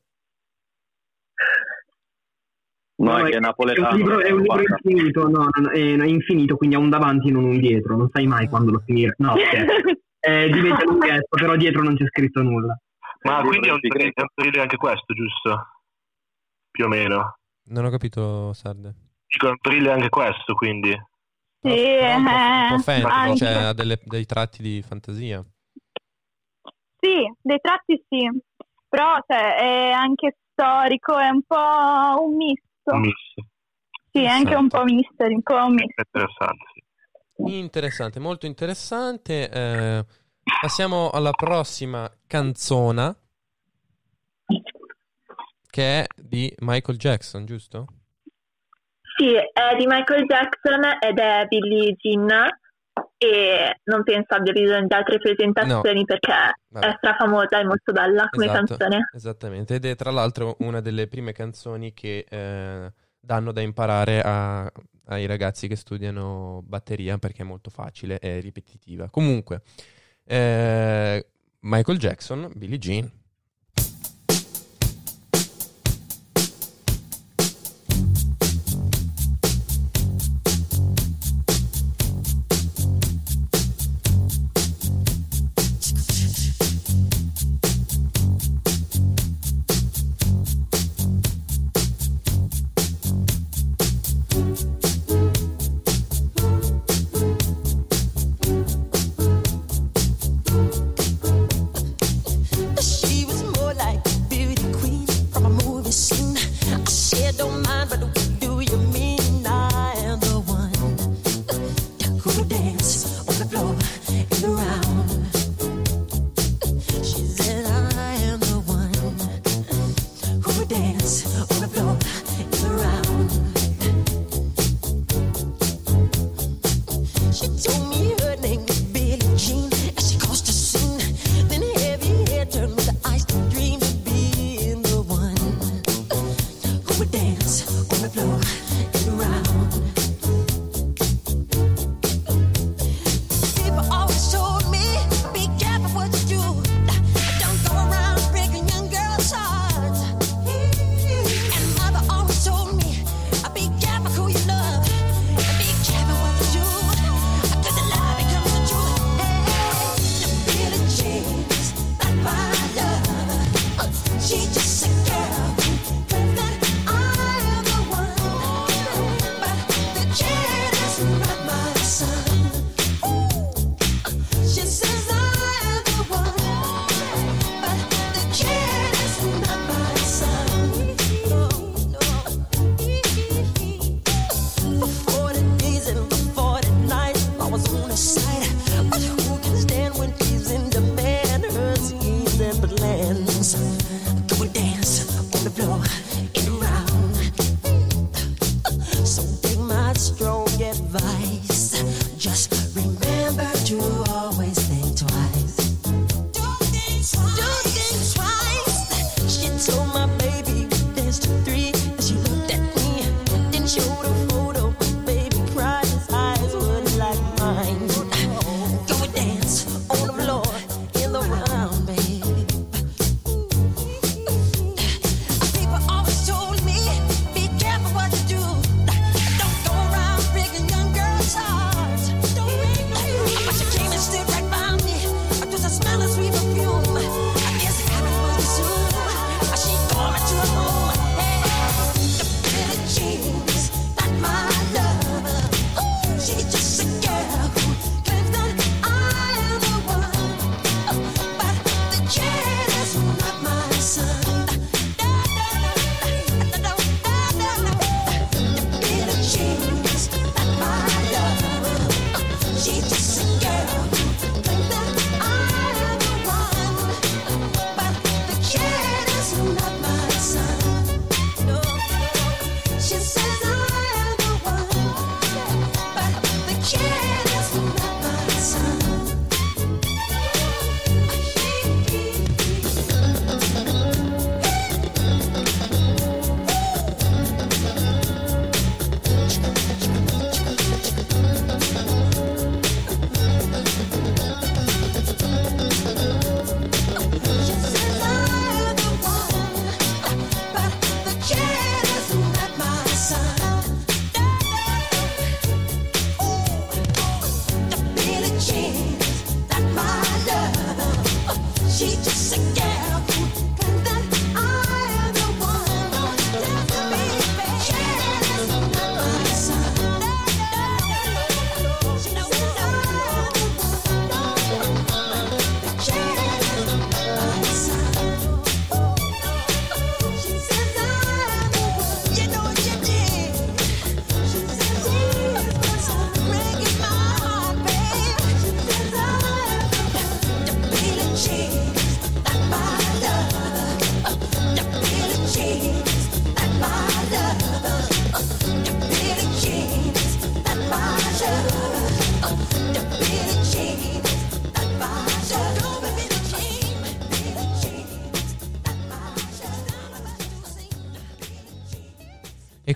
No, è No, che è napoletano. un libro, è un libro infinito, no, no, è, è infinito, quindi ha un davanti e non un dietro, non sai mai quando lo finire. No, scherzo. <laughs> Eh, diventa lunghetto, però dietro non c'è scritto nulla. Ma È quindi è un, il segreto. è un thriller anche questo, giusto? Più o meno. Non ho capito, Sarde. Dico, è un thriller anche questo, quindi. Sì, Però un po', un po' eh, fantasy, cioè ha delle- dei tratti di fantasia. Sì, dei tratti sì, però cioè, è anche storico, è un po' un misto. Un mix. Sì, è anche un Esatto. po' mystery, un po' un misto. Interessante, sì. Interessante, molto interessante. Eh, passiamo alla prossima canzona che è di Michael Jackson, giusto? Sì, è di Michael Jackson ed è Billie Jean e non penso abbia bisogno di altre presentazioni No. perché Vabbè. è strafamosa e molto bella come Esatto, canzone. Esattamente, ed è tra l'altro una delle prime canzoni che eh, danno da imparare a- ai ragazzi che studiano batteria perché è molto facile e ripetitiva. Comunque, eh, Michael Jackson, Billie Jean. strong.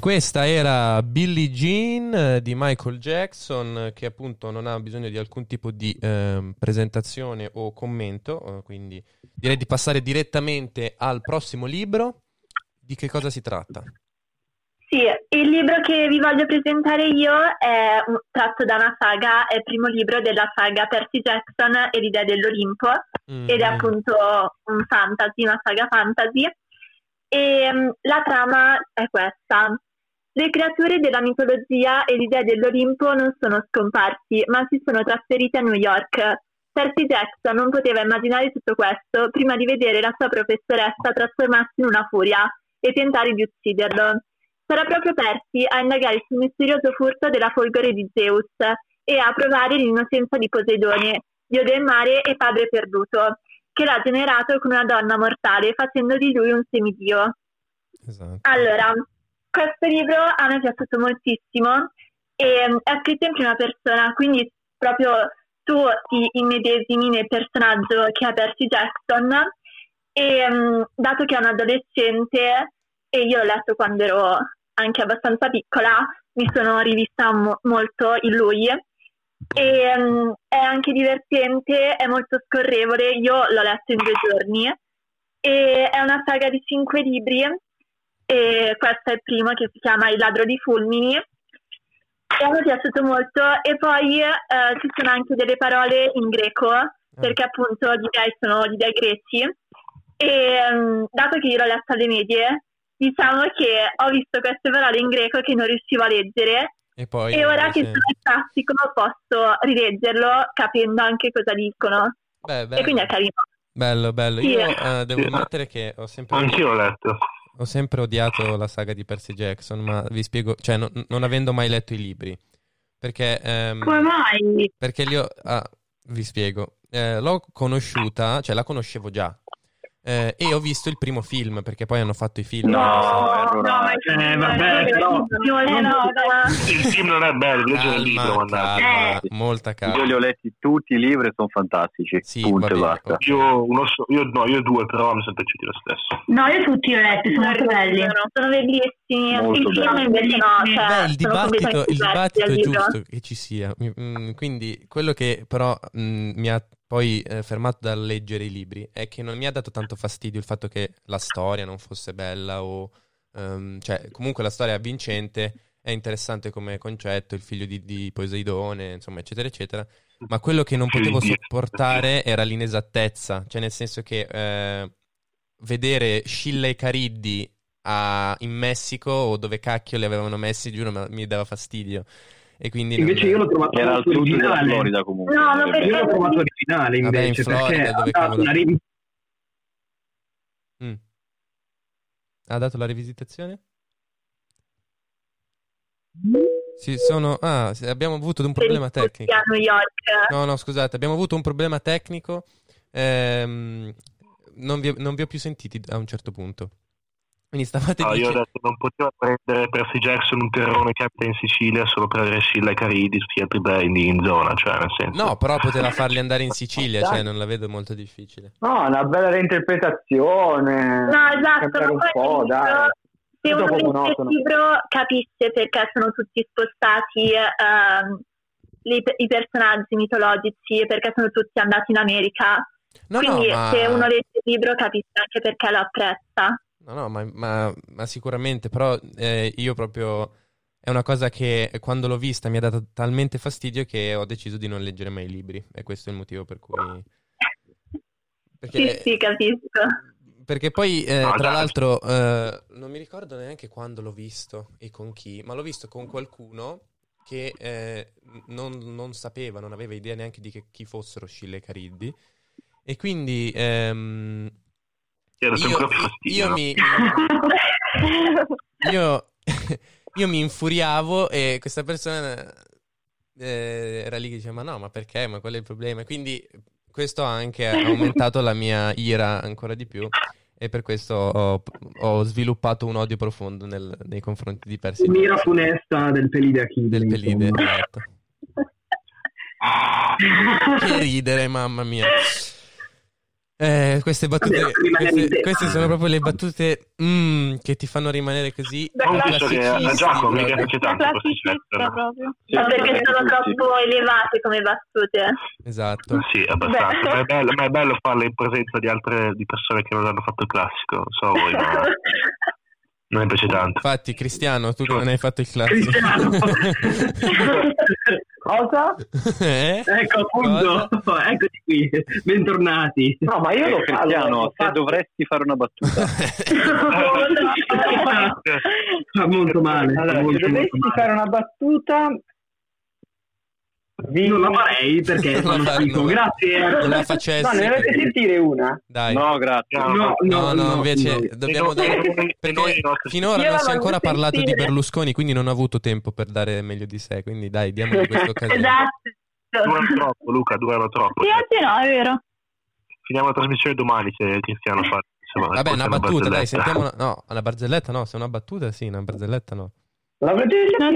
Questa era Billie Jean eh, di Michael Jackson, eh, che appunto non ha bisogno di alcun tipo di ehm, presentazione o commento, eh, quindi direi di passare direttamente al prossimo libro. Di che cosa si tratta? Sì, il libro che vi voglio presentare io è tratto da una saga, è il primo libro della saga Percy Jackson e l'idea dell'Olimpo, Mm. ed è appunto un fantasy, una saga fantasy. E mm, la trama è questa. Le creature della mitologia e l'idea dell'Olimpo non sono scomparsi, ma si sono trasferite a New York. Percy Jackson non poteva immaginare tutto questo prima di vedere la sua professoressa trasformarsi in una furia e tentare di ucciderlo. Sarà proprio Percy a indagare sul misterioso furto della folgore di Zeus e a provare l'innocenza di Poseidone, dio del mare e padre perduto, che l'ha generato con una donna mortale, facendo di lui un semidio. Esatto. Allora, questo libro a me è piaciuto moltissimo e mm, è scritto in prima persona, quindi proprio tu ti immedesimi nel personaggio che è Percy Jackson e mm, dato che è un adolescente e io l'ho letto quando ero anche abbastanza piccola, mi sono rivista mo- molto in lui e mm, è anche divertente, è molto scorrevole, io l'ho letto in due giorni e è una saga di cinque libri e questo è il primo che si chiama Il ladro di fulmini. E mi è piaciuto molto. E poi eh, ci sono anche delle parole in greco perché appunto gli dei sono gli dei greci. E mm, dato che io l'ho letto alle medie diciamo che ho visto queste parole in greco che non riuscivo a leggere. E poi e ora che invece- sono in classico posso rileggerlo capendo anche cosa dicono. Beh, e quindi è carino. Bello, bello. Sì. Io eh, devo ammettere che ho sempre... Anch'io l'ho letto. Ho sempre odiato la saga di Percy Jackson, ma vi spiego, cioè non, non avendo mai letto i libri. Perché... ehm, Come mai? Perché li ho... ah, vi spiego. Eh, l'ho conosciuta, cioè la conoscevo già. Eh, e ho visto il primo film, perché poi hanno fatto i film. No, no, ma Eh, vabbè, però- Eh, no, dai. Il film non è bello, legge il libro, calma, molta calma. Io li ho letti tutti i libri e sono fantastici. punto e basta. Io, uno io, no, io due, però mi sono piaciuti lo stesso. No, io tutti li ho letti, sono molto belli. sono bellissimi Molto il film belli. invece no cioè, Beh, il sono dibattito, il dibattito è giusto che ci sia. Mm, quindi quello che però mm, mi ha poi eh, fermato dal leggere i libri è che non mi ha dato tanto fastidio il fatto che la storia non fosse bella o ehm, cioè comunque la storia è vincente, è interessante come concetto, il figlio di, di Poseidone, insomma, eccetera, eccetera. Ma quello che non potevo sopportare era l'inesattezza, cioè nel senso che eh, vedere Scilla e Cariddi a- in Messico o dove cacchio li avevano messi, giuro, mi dava fastidio. E quindi non- Invece io l'ho trovato Era al sud della originale. Florida comunque. No, ma perché- Io l'ho trovato originale Vabbè, in invece Florida, perché dove ha dato una rivi- Mm. Ha dato la rivisitazione? Sì, sono... Ah, abbiamo avuto un problema tecnico. a New York. No, no, scusate, abbiamo avuto un problema tecnico. ehm, non, vi, non vi ho più sentiti a un certo punto. Quindi stavate No, io ho dicendo... detto non poteva prendere Percy Jackson un terrone che abita in Sicilia solo per avere Scilla e Caridi tutti gli altri belli in zona, cioè nel senso. No, però poteva farli andare in <laughs> Sicilia, cioè non la vedo molto difficile. No, una bella reinterpretazione. No, esatto, un poi po', il dai. libro- se uno legge il libro capisce perché sono tutti spostati ehm, li- i personaggi mitologici, perché sono tutti andati in America. No, no, Quindi ma- se uno legge il libro capisce anche perché lo apprezza. No, no, ma, ma- ma sicuramente, però eh, io proprio... È una cosa che quando l'ho vista mi ha dato talmente fastidio che ho deciso di non leggere mai i libri. E questo è il motivo per cui... Perché, Sì, sì, capisco. perché poi, eh, tra l'altro, eh, non mi ricordo neanche quando l'ho visto e con chi, ma l'ho visto con qualcuno che eh, non, non sapeva, non aveva idea neanche di che- chi fossero Scilla e Cariddi. E quindi ehm, Dato io, io mi, <laughs> io, <laughs> io mi infuriavo e questa persona eh, era lì che diceva: Ma no, ma perché? Ma qual è il problema? E Quindi questo ha anche aumentato la mia ira ancora di più. E per questo ho, ho sviluppato un odio profondo nel- nei confronti di Percy Mira funesta del Pelide Achille. Del Pelide, esatto. <laughs> Che ridere, mamma mia. Eh, queste battute, Vabbè, queste, queste sono proprio le battute mm, che ti fanno rimanere così Non penso che a Giacomo mi piace tanto proprio. Sì, Ma perché sono troppo elevate come battute. Esatto. Sì, abbastanza. Ma è, bello, ma è bello farle in presenza di altre di persone che non hanno fatto il classico. So voi, ma <laughs> non mi piace tanto. Infatti, Cristiano, tu che non hai fatto il classico. Cristiano. <laughs> Cosa? eh? Ecco appunto, <laughs> eccoci qui, bentornati. No, ma io Eh, lo Cristiano, allora, se dovresti fare una battuta. <laughs> Fa molto male. Allora, se molto, dovessi molto male. fare una battuta. Non la farei perché Non schifo. non- Grazie. non la No, facessi. ne dovete sentire una? Dai. No, grazie. No, No, no, no, no, invece no. dobbiamo dare... Perché finora non si è ancora parlato di sentire. Berlusconi, quindi non ho avuto tempo per dare meglio di sé. Quindi dai, diamogli questa occasione. Esatto. Durano troppo, Luca, durano troppo. Sì, oggi no, è vero. Finiamo la trasmissione domani se Cristiano fa. insomma, Vabbè, una battuta, dai, sentiamo... una- No, una barzelletta no, se è una battuta sì, una barzelletta no. La Non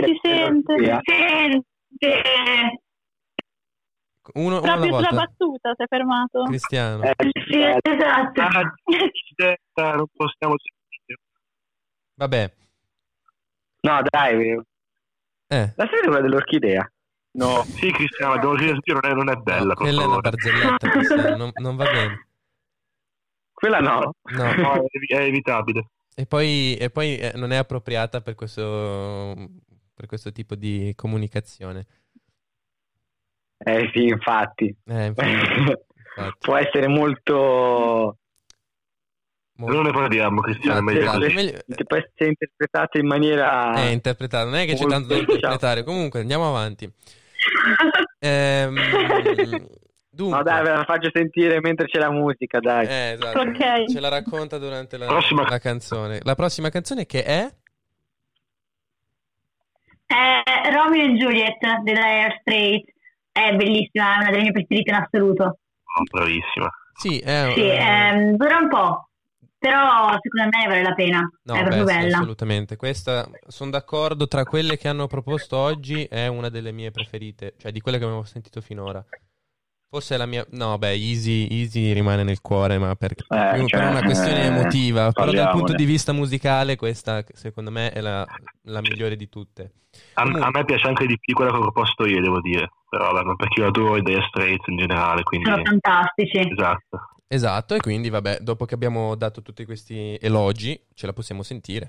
si sente. Via. Sente. Uno, Proprio sulla volta. battuta si è fermato. Cristiano. Eh, Sì, esatto. Ah, non possiamo sentire. Vabbè. No, dai, Eh, la serie quella dell'orchidea. No, sì, Cristiano, di sentire, non è, non è bella. no, quella è una barzelletta, Cristiano, non, non va bene. Quella no. No. No, è, è evitabile. E poi, e poi eh, non è appropriata per questo, per questo tipo di comunicazione. Eh sì, infatti. Eh, infatti. <laughs> Può essere molto... Molto- Non ne parliamo, Cristiano, è meglio così. meglio- Può essere interpretata in maniera... è interpretato, non è che c'è tanto da diciamo. interpretare. Comunque, andiamo avanti. <laughs> Ehm, dunque, No dai, ve la faccio sentire mentre c'è la musica, dai. eh, esatto, Ok. ce la racconta durante la, Prossima- la canzone. La prossima canzone che è? Eh, Romeo e Juliet della Air Straight è bellissima, è una delle mie preferite in assoluto. Oh, bravissima. Sì, è, Sì, ehm, dura un po', però secondo me vale la pena, No, è proprio beh, sì, bella. assolutamente. Questa, sono d'accordo, tra quelle che hanno proposto oggi è una delle mie preferite, cioè di quelle che abbiamo sentito finora. Forse è la mia... No, beh, Easy, Easy rimane nel cuore, ma per, più per cioè, una questione eh, emotiva. Però dal punto di vista musicale questa, secondo me, è la, la migliore di tutte. A, Comunque- a me piace anche di più quella che ho proposto io, devo dire. Però vabbè, perché io adoro i Dire Straits in generale, quindi... Sono fantastici. Esatto. Esatto, e quindi, vabbè, dopo che abbiamo dato tutti questi elogi, ce la possiamo sentire.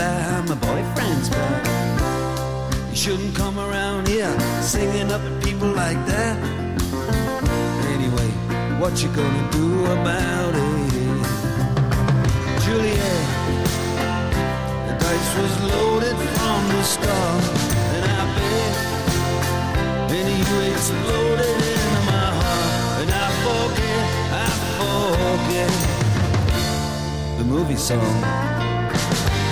My boyfriend's back. You shouldn't come around here singing up at people like that. Anyway, what you gonna do about it? Juliet, the dice was loaded from the start, and I bet, and you exploded into my heart, and I forget, I forget the movie song.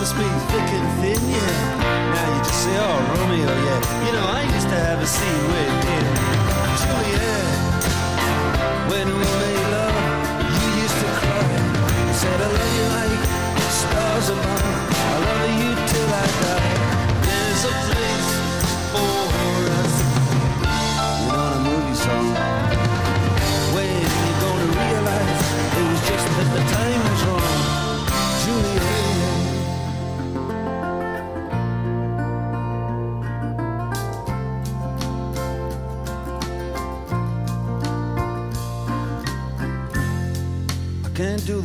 Promised me thick and thin, yeah. Now you just say, oh, Romeo, yeah. You know, I used to have a scene with him. Juliet, when we made love, you used to cry. You said, I love you like stars above. I love you till I die. There's a place for us. You know, the movie song. When you gonna realize it was just that the time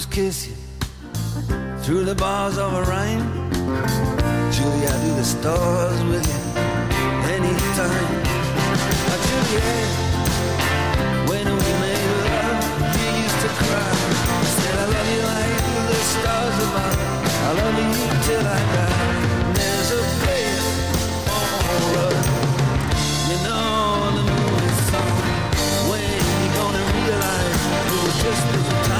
I is kiss you through the bars of a rhyme. Julie, I do the stars with you anytime. Oh, Juliet, when we made love, you used to cry. Said I love you like the stars above. I love you till I die. There's a place for. You know the song. When you gonna realize just the time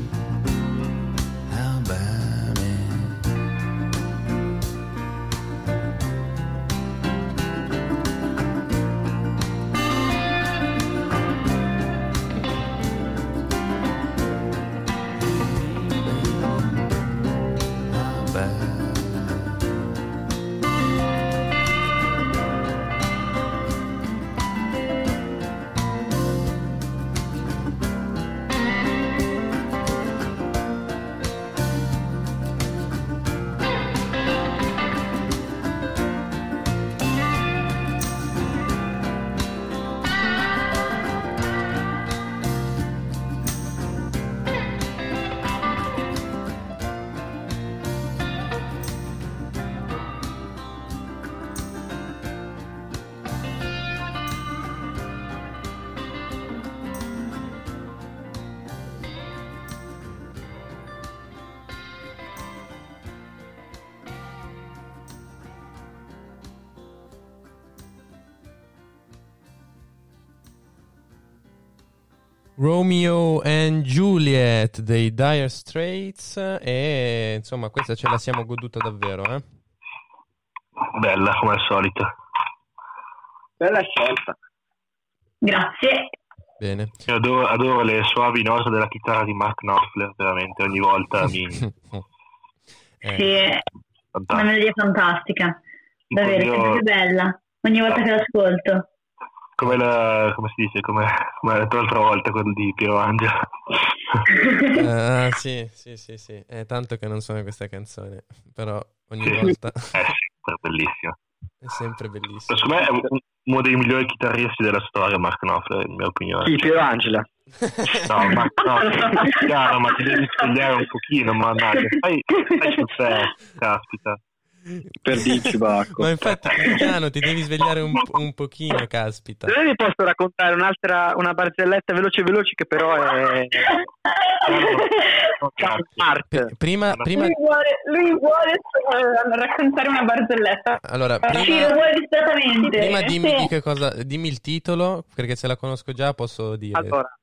Romeo and Juliet dei Dire Straits e insomma questa ce la siamo goduta davvero, eh? Bella come al solito. Bella scelta. Grazie. Bene. Io adoro, adoro le suavi note della chitarra di Mark Knopfler, veramente, ogni volta <laughs> mi... Eh, Sì, è una melodia fantastica. Davvero, io- è sempre bella. Ogni volta che l'ascolto. Come, la, come si dice, come, come l'altra volta quello di Piero Angela. Ah, <laughs> sì, sì, sì, sì. È tanto che non suona questa canzone, però ogni volta <laughs> È sempre bellissimo. è sempre bellissimo. Secondo me è un- uno dei migliori chitarristi della storia, Mark Knopfler, in mia opinione. Sì, Piero Angela. No, ma no, chiaro, ma ti devi svegliare un pochino, ma dai, fai, fai sul te, caspita. Per dirci Bacco. Ma infatti, Cristiano, ti devi svegliare un, un pochino, caspita. Se vi posso raccontare un'altra, una barzelletta veloce veloce che però è... Art. Prima, prima, Lui vuole, lui vuole eh, raccontare una barzelletta. allora, Sì, prima, lo vuole disperatamente. prima dimmi, Sì. di che cosa, dimmi il titolo, perché se la conosco già posso dire. Allora,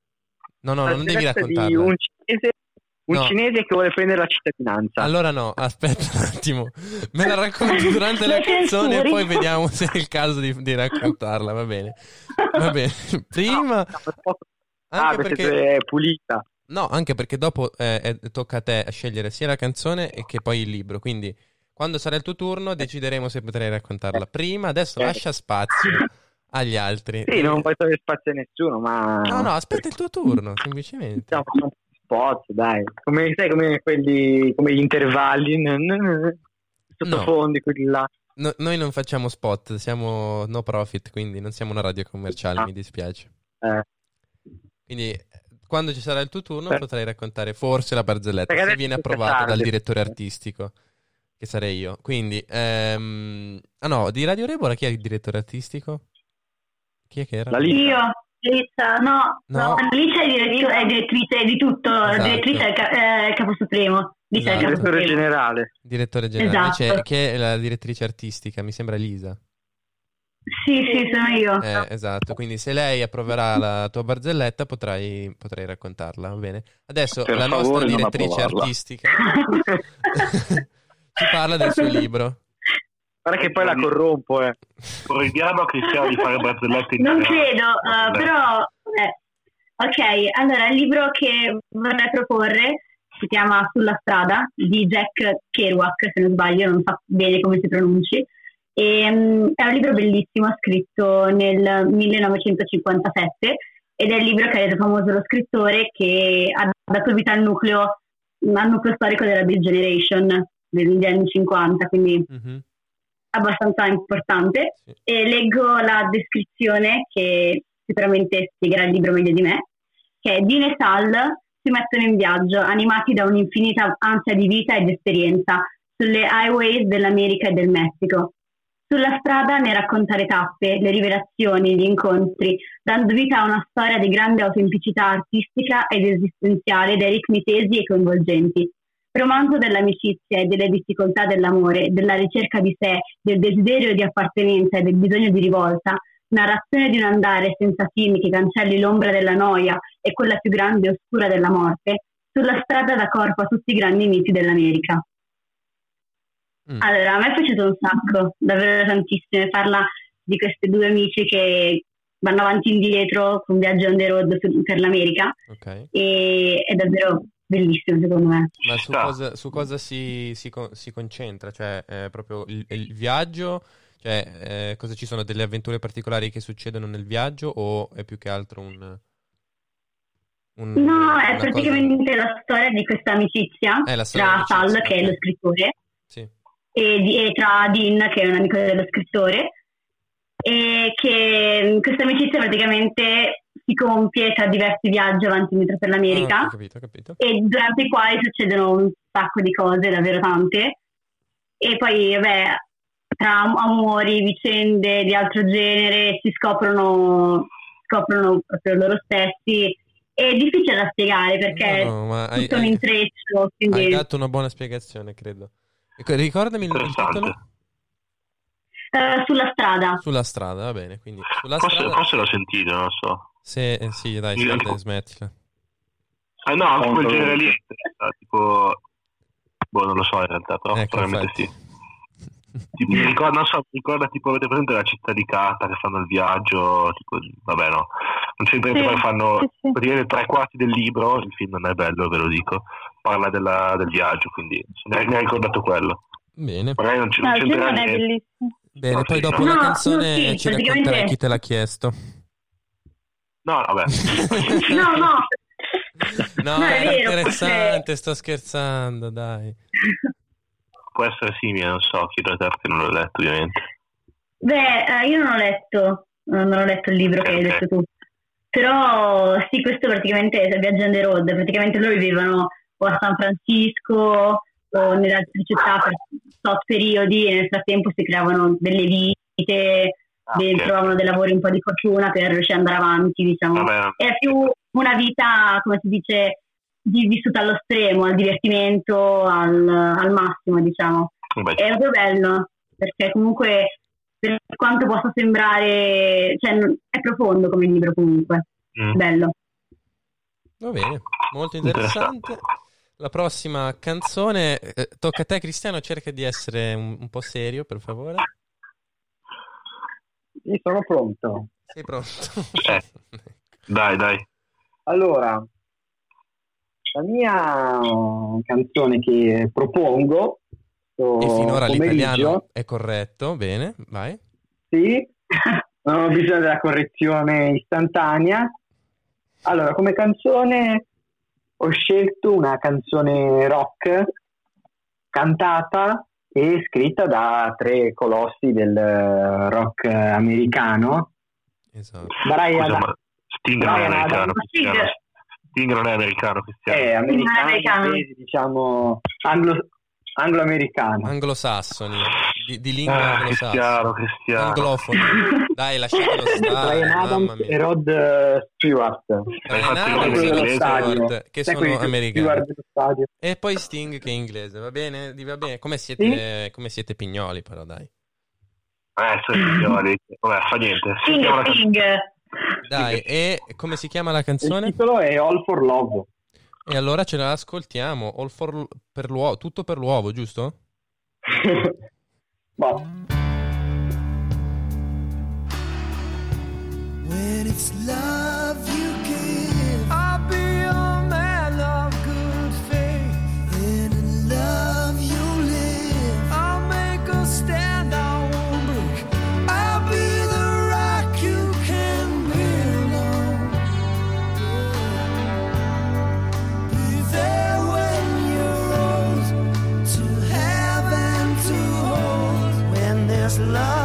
no, no, non devi barzelletta di raccontarla. un cinese, un No. cinese che vuole prendere la cittadinanza. Allora no, aspetta un attimo, me la racconti durante la canzone e poi vediamo se è il caso di, di raccontarla, va bene. Va bene, <laughs> <laughs> prima... Ah, Anche perché è pulita. No, anche perché dopo eh, eh, tocca a te scegliere sia la canzone e che poi il libro, quindi quando sarà il tuo turno decideremo se potrai raccontarla. Prima, adesso Eh. lascia spazio agli altri. Sì, non puoi togliere spazio a nessuno, ma... No, no, aspetta il tuo turno, semplicemente. Di spot, dai. Come, sai, come quelli, come gli intervalli, sottofondi, quelli là. No, noi non facciamo spot, siamo no profit, quindi non siamo una radio commerciale, Ah. mi dispiace. Eh. Quindi eh, quando ci sarà il tuo turno Beh. potrai raccontare forse la barzelletta, Perché se viene approvata dal direttore artistico, che sarei io. Quindi, ehm... ah no, di Radio Rebora chi è il direttore artistico? Chi è che era? Io, Lisa, no, No. no. Alicia è, diretto- è direttrice di tutto, la Esatto. direttrice è il, ca- è il capo supremo. Lisa è il Esatto. capo supremo. generale. Direttore generale. Esatto. C'è- chi è la direttrice artistica? Mi sembra Lisa. Sì, sì, sono io. Eh, esatto, quindi se lei approverà la tua barzelletta potrai, potrai raccontarla, va bene? Adesso Per la nostra direttrice artistica <laughs> ci parla del suo libro. Guarda che poi la corrompo, eh. Proibiamo a Cristiano di fare barzellette in Non credo, uh, però... eh, Ok, allora il libro che vorrei proporre si chiama Sulla strada di Jack Kerouac, se non sbaglio, non so bene come si pronunci. E, mm, è un libro bellissimo, scritto nel 1957 ed è il libro che ha reso famoso lo scrittore che ha dato vita al nucleo, al nucleo storico della Big Generation degli anni 50, quindi abbastanza importante. E leggo la descrizione che sicuramente spiegherà il libro meglio di me, che è Dean e Sal si mettono in viaggio animati da un'infinita ansia di vita ed esperienza sulle highways dell'America e del Messico. Sulla strada ne racconta le tappe, le rivelazioni, gli incontri, dando vita a una storia di grande autenticità artistica ed esistenziale dai ritmi tesi e coinvolgenti. Romanzo dell'amicizia e delle difficoltà dell'amore, della ricerca di sé, del desiderio di appartenenza e del bisogno di rivolta, narrazione di un andare senza fine che cancelli l'ombra della noia e quella più grande e oscura della morte, sulla strada da corpo a tutti i grandi miti dell'America. Mm. Allora, a me è piaciuto un sacco, davvero tantissimo. Parla di questi due amici che vanno avanti e indietro con un viaggio on the road per l'America Ok. e è davvero bellissimo secondo me. Ma su cosa, su cosa si, si si concentra? Cioè, eh, proprio il, il viaggio? Cioè, eh, cosa ci sono delle avventure particolari che succedono nel viaggio o è più che altro un... un- No, è praticamente la storia di questa amicizia storia tra Sal, che è lo scrittore, Sì. e, di- e tra Dean, che è un amico dello scrittore, e che mh, questa amicizia praticamente si compie tra diversi viaggi avanti e indietro per l'America Ah, ho capito, ho capito. e durante i quali succedono un sacco di cose, davvero tante. E poi, vabbè, tra am- amori, vicende di altro genere, si scoprono, scoprono proprio loro stessi. È difficile da spiegare perché No, no, è hai- tutto un hai- intreccio, quindi... Hai dato una buona spiegazione, credo. Ecco, Ricordami il, il titolo? Eh, sulla strada. Sulla strada, va bene. Quindi, sulla Forse, strada... forse l'ho sentito, non lo so. Se, eh, sì, dai, Sì, smettila, smettila. Eh no, anche quel genere lì, eh, tipo... Boh, non lo so in realtà, però Ecco, probabilmente infatti. sì. Tipo, mi <laughs> ricorda, non so, mi ricorda tipo, avete presente la città di Cata che fanno il viaggio, tipo, vabbè no, non c'entra niente, Sì, poi fanno sì, sì. tre quarti del libro, il film non è bello, ve lo dico, parla della- del viaggio, quindi mi ha, mi ha ricordato quello. Bene. Magari non, c- No, non il film c'entra non è niente. bellissimo. Bene, No, poi sì, dopo no. la No, canzone no, sì, ci racconterai chi te l'ha chiesto. No, vabbè. No, no, No, No, è vero, interessante, sto scherzando, dai. Può essere simile, non so, chiedo a te perché non l'ho letto ovviamente. Beh, eh, io non ho letto, non ho letto il libro che hai Ok. detto tu. Però sì, questo praticamente è Viaggio on the road, praticamente loro vivevano o a San Francisco o nelle altre città per tot periodi e nel frattempo si creavano delle vite, de- ok. trovavano dei lavori un po' di fortuna per riuscire ad andare avanti, diciamo. Vabbè, È più una vita, come si dice, di- vissuta allo stremo, al divertimento, al, al massimo, diciamo. vabbè, È proprio bello, perché comunque per quanto possa sembrare, cioè è profondo come libro comunque, mm. bello. Va bene, molto interessante. La prossima canzone, eh, tocca a te Cristiano, cerca di essere un, un po' serio, per favore. Io sono pronto. Sei pronto? Eh, dai, dai. Allora, la mia canzone che propongo questo E finora pomeriggio, l'italiano è corretto, bene, vai. sì, <laughs> non ho bisogno della correzione istantanea. Allora, come canzone ho scelto una canzone rock cantata e scritta da tre colossi del eh, rock eh, americano. Esatto. Brian, Scusa, ma Sting non è americano. Sting non è americano, Cristiano. è americano, americano. inglese, diciamo anglo- anglo-americano. Anglosassoni, di, di lingua Ah, anglosassone. Cristiano, Cristiano. Anglofoni. Dai, lasciatelo <laughs> stare, Brian mamma Adams e Rod Stewart. Brian Infatti Adams quello e dello Rod stadio. Stewart, che Sai sono americani. E poi Sting che è inglese, va bene? Va bene. Come siete, come siete pignoli però, dai. Eh, sono i signori. Vabbè, fa niente. Sting, Sting. Dai, e come si chiama la Il canzone? titolo è All for Love. E allora ce la ascoltiamo. All for, per l'uovo, tutto per l'uovo, giusto? <laughs> Boh. When it's love love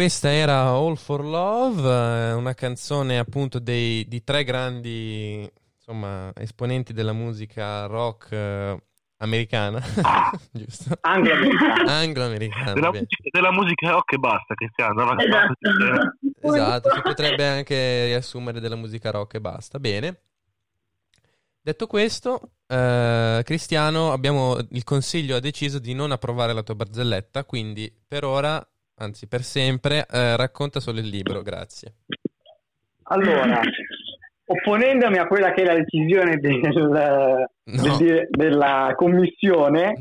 questa era All for Love, eh, una canzone appunto dei, di tre grandi insomma, esponenti della musica rock eh, americana, <laughs> giusto? Anglo-americana. Anglo-americana, Della, della musica rock e basta, Cristiano. non Esatto. racconti- Esatto, si potrebbe anche riassumere della musica rock e basta. Bene. Detto questo, eh, Cristiano, abbiamo il consiglio ha deciso di non approvare la tua barzelletta, quindi per ora, anzi per sempre, eh, racconta solo il libro, grazie. Allora, opponendomi a quella che è la decisione del- del- della commissione,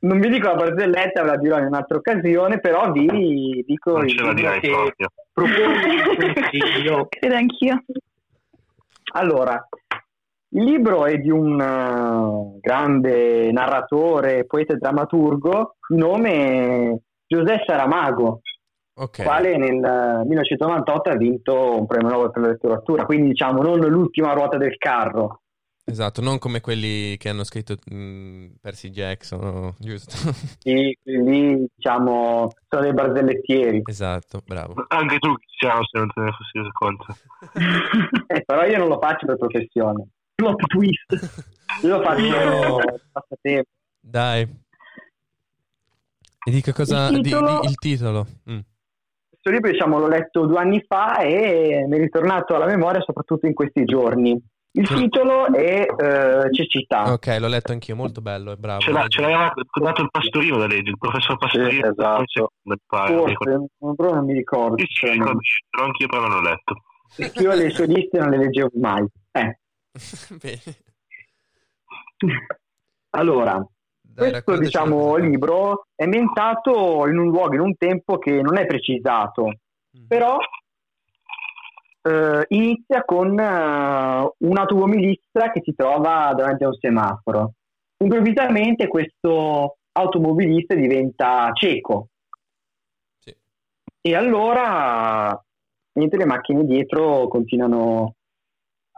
non vi dico la barzelletta, ve la dirò in un'altra occasione, però vi dico Non il ce la libro direi che proprio. propongo il <laughs> consiglio. Credo anch'io. Allora, il libro è di un eh, grande narratore, poeta e drammaturgo di nome José Saramago, Ok. quale nel eh, 1998 ha vinto un premio Nobel per la letteratura, quindi diciamo non l'ultima ruota del carro. Esatto, non come quelli che hanno scritto mh, Percy Jackson, <laughs> giusto? Sì, quindi diciamo sono dei barzellettieri. Esatto, bravo. Anche tu, Cristiano, se non te ne fossi reso conto. <laughs> Eh, però io non lo faccio per professione. Plot twist. Io lo faccio passatempo. Dai. E dica cosa... Il di- titolo- di- il titolo. Mm. Questo libro diciamo l'ho letto due anni fa e mi è ritornato alla memoria soprattutto in questi giorni. Il titolo è eh, Cecità. Ok, l'ho letto anch'io, molto bello, è bravo. Ce, l'ha, ce l'aveva dato il pastorino da legge, il professor Pastorino. esatto. Mi ricordo. Forse, però non mi ricordo. Sì, sì, ricordo, ce l'ho anch'io, però non l'ho letto. Io le sue liste non le leggevo mai. Eh. <laughs> Bene. Allora, questo raccontaci diciamo, libro è ambientato in un luogo, in un tempo che non è precisato, però eh, inizia con eh, un automobilista che si trova davanti a un semaforo. Improvvisamente questo automobilista diventa cieco. E allora niente, le macchine dietro continuano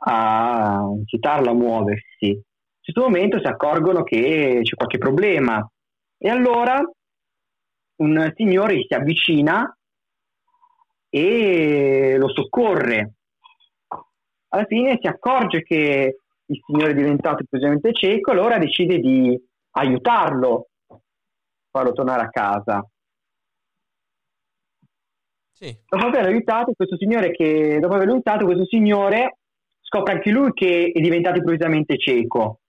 a incitarlo a muoversi. In questo momento si accorgono che c'è qualche problema e allora un signore si avvicina e lo soccorre. Alla fine si accorge che il signore è diventato improvvisamente cieco, allora decide di aiutarlo, farlo tornare a casa. Dopo aver aiutato questo signore che dopo aver aiutato questo signore scopre anche lui che è diventato improvvisamente cieco.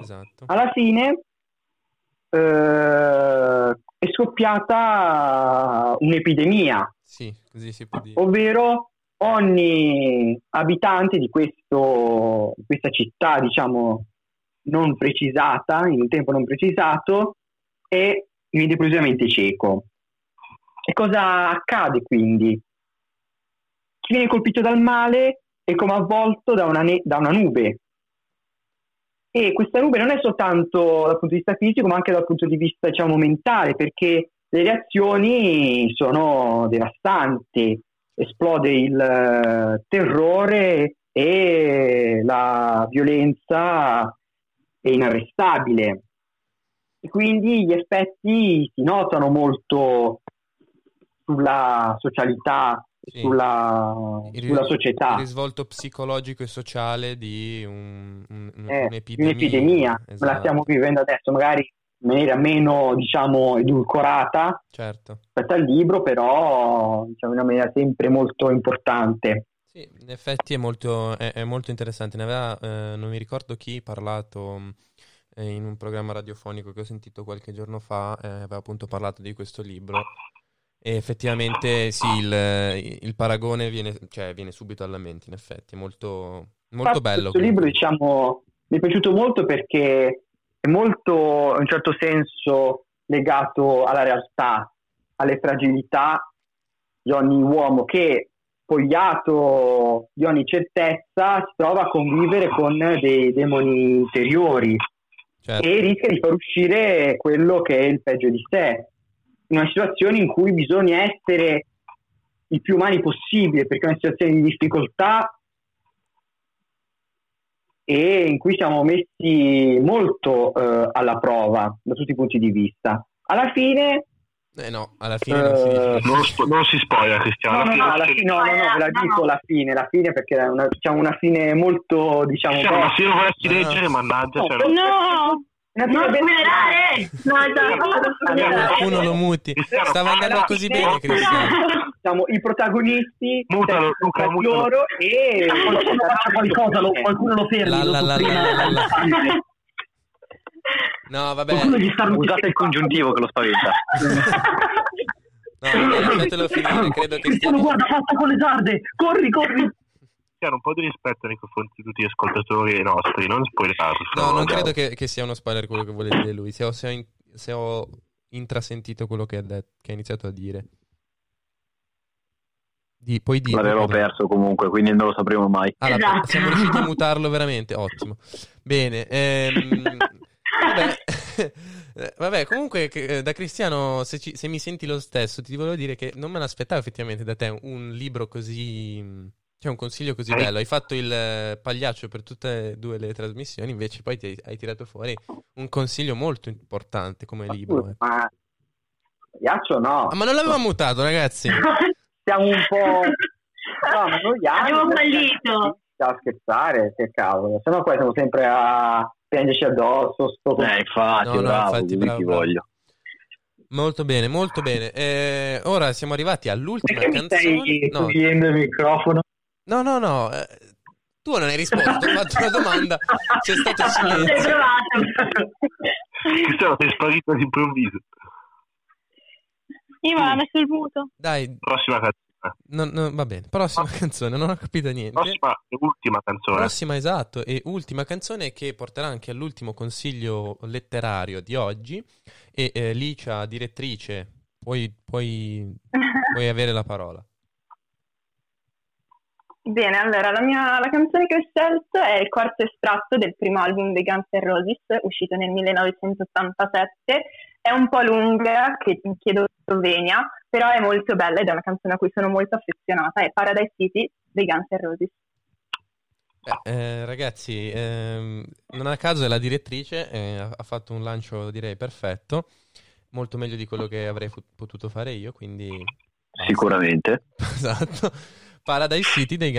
Esatto. Alla fine eh, è scoppiata un'epidemia, Sì, così si può dire. ovvero ogni abitante di questo, questa città, diciamo, non precisata, in un tempo non precisato, è diventa improvvisamente cieco. E cosa accade quindi? Chi viene colpito dal male è come avvolto da una, ne- da una nube. E questa nube non è soltanto dal punto di vista fisico, ma anche dal punto di vista, diciamo, mentale, perché le reazioni sono devastanti. Esplode il eh, terrore e la violenza è inarrestabile. E quindi gli effetti si notano molto sulla socialità, sulla, Il- sulla società. Il risvolto psicologico e sociale di un- un- Eh, un'epidemia. un'epidemia, Esatto. la stiamo vivendo adesso, magari in maniera meno, diciamo, edulcorata Certo. rispetto al libro, però diciamo, in una maniera sempre molto importante. Sì, in effetti è molto, è, è molto interessante. Ne aveva, eh, non mi ricordo chi, parlato eh, in un programma radiofonico che ho sentito qualche giorno fa, eh, aveva appunto parlato di questo libro. E effettivamente sì, il, il paragone viene, cioè, viene subito alla mente, in effetti, è molto, molto Infatti, bello. Questo libro, diciamo, mi è piaciuto molto perché è molto, in un certo senso, legato alla realtà, alle fragilità di ogni uomo che, spogliato di ogni certezza, si trova a convivere con dei demoni interiori Certo. e rischia di far uscire quello che è il peggio di sé. In una situazione in cui bisogna essere il più umani possibile, perché è una situazione di difficoltà e in cui siamo messi molto eh, alla prova da tutti i punti di vista. Alla fine, Eh no, alla fine non si eh, Non, spo- non si spoiler, Cristiano. no, no, no, Alla fine- no, no, no, ve la dico la fine, la fine perché è una, diciamo, una fine molto, diciamo, Cristiano, ma se io volessi No, no. leggere, mannaggia, cioè, No, non- non spoilerare! No, esatto. Qualcuno lo muti. Stava andando così bene, Cristiano. Diciamo, i protagonisti Mutalo, Luca, mutalo. loro e Qualcuno faccia qualcosa, lo- qualcuno lo fermi. La, la, la, la, la, la. No, vabbè. Qualcuno gli sta Usate il congiuntivo che lo spaventa. No, vabbè, lasciatelo finire. Credo che Cristiano, guarda, passa con le sarde. Corri, corri. Cristiano, un po' di rispetto nei confronti di tutti gli ascoltatori nostri, non spoilerare. No, non credo che, che sia uno spoiler quello che vuole dire lui. Se ho, se ho in- se ho intrasentito quello che ha, det- che ha iniziato a dire. Di, puoi dire. L'avevo perso comunque, quindi non lo sapremo mai. Ah, Esatto. siamo riusciti a mutarlo veramente, ottimo. Bene, ehm, vabbè, <laughs> vabbè, comunque eh, da Cristiano, se, ci- se mi senti lo stesso, ti volevo dire che non me l'aspettavo effettivamente da te un libro così, cioè un consiglio così bello. Hai fatto il eh, pagliaccio per tutte e due le trasmissioni, invece poi ti hai, hai tirato fuori un consiglio molto importante come libro. eh. Ma ghiaccio no. Ah, ma non l'avevamo mutato, ragazzi. <laughs> Siamo un po'... <laughs> No, ma noi Abbiamo fallito. a scherzare, che cavolo. Se no poi siamo sempre a piangerci addosso. Sto Eh, infatti, No, no, bravo, infatti, bravo, ti bravo. voglio. Molto bene, molto bene. Eh, ora siamo arrivati all'ultima Perché mi canzone. stai No, togliendo il microfono? No, no, no, eh, tu non hai risposto, ti ho fatto una domanda, c'è stato Sei silenzio. provato. Cristiano, sei sparito all'improvviso. Io mi messo il muto. Dai, Prossima canzone. non- non- va bene, prossima canzone, non ho capito niente. Prossima e ultima canzone. Prossima, esatto, e ultima canzone che porterà anche all'ultimo consiglio letterario di oggi. E eh, Licia, direttrice, puoi, puoi, <laughs> puoi avere la parola. Bene, allora la, mia, la canzone che ho scelto è il quarto estratto del primo album dei Guns N' Roses, uscito nel 1987. È un po' lunga, che chiedo venia, però è molto bella ed è una canzone a cui sono molto affezionata. È Paradise City dei Guns N' Roses. Eh, eh, ragazzi, ehm, non a caso è la direttrice, eh, ha fatto un lancio direi perfetto, molto meglio di quello che avrei fu- potuto fare io, quindi. Sicuramente. <laughs> esatto. Paradise City dei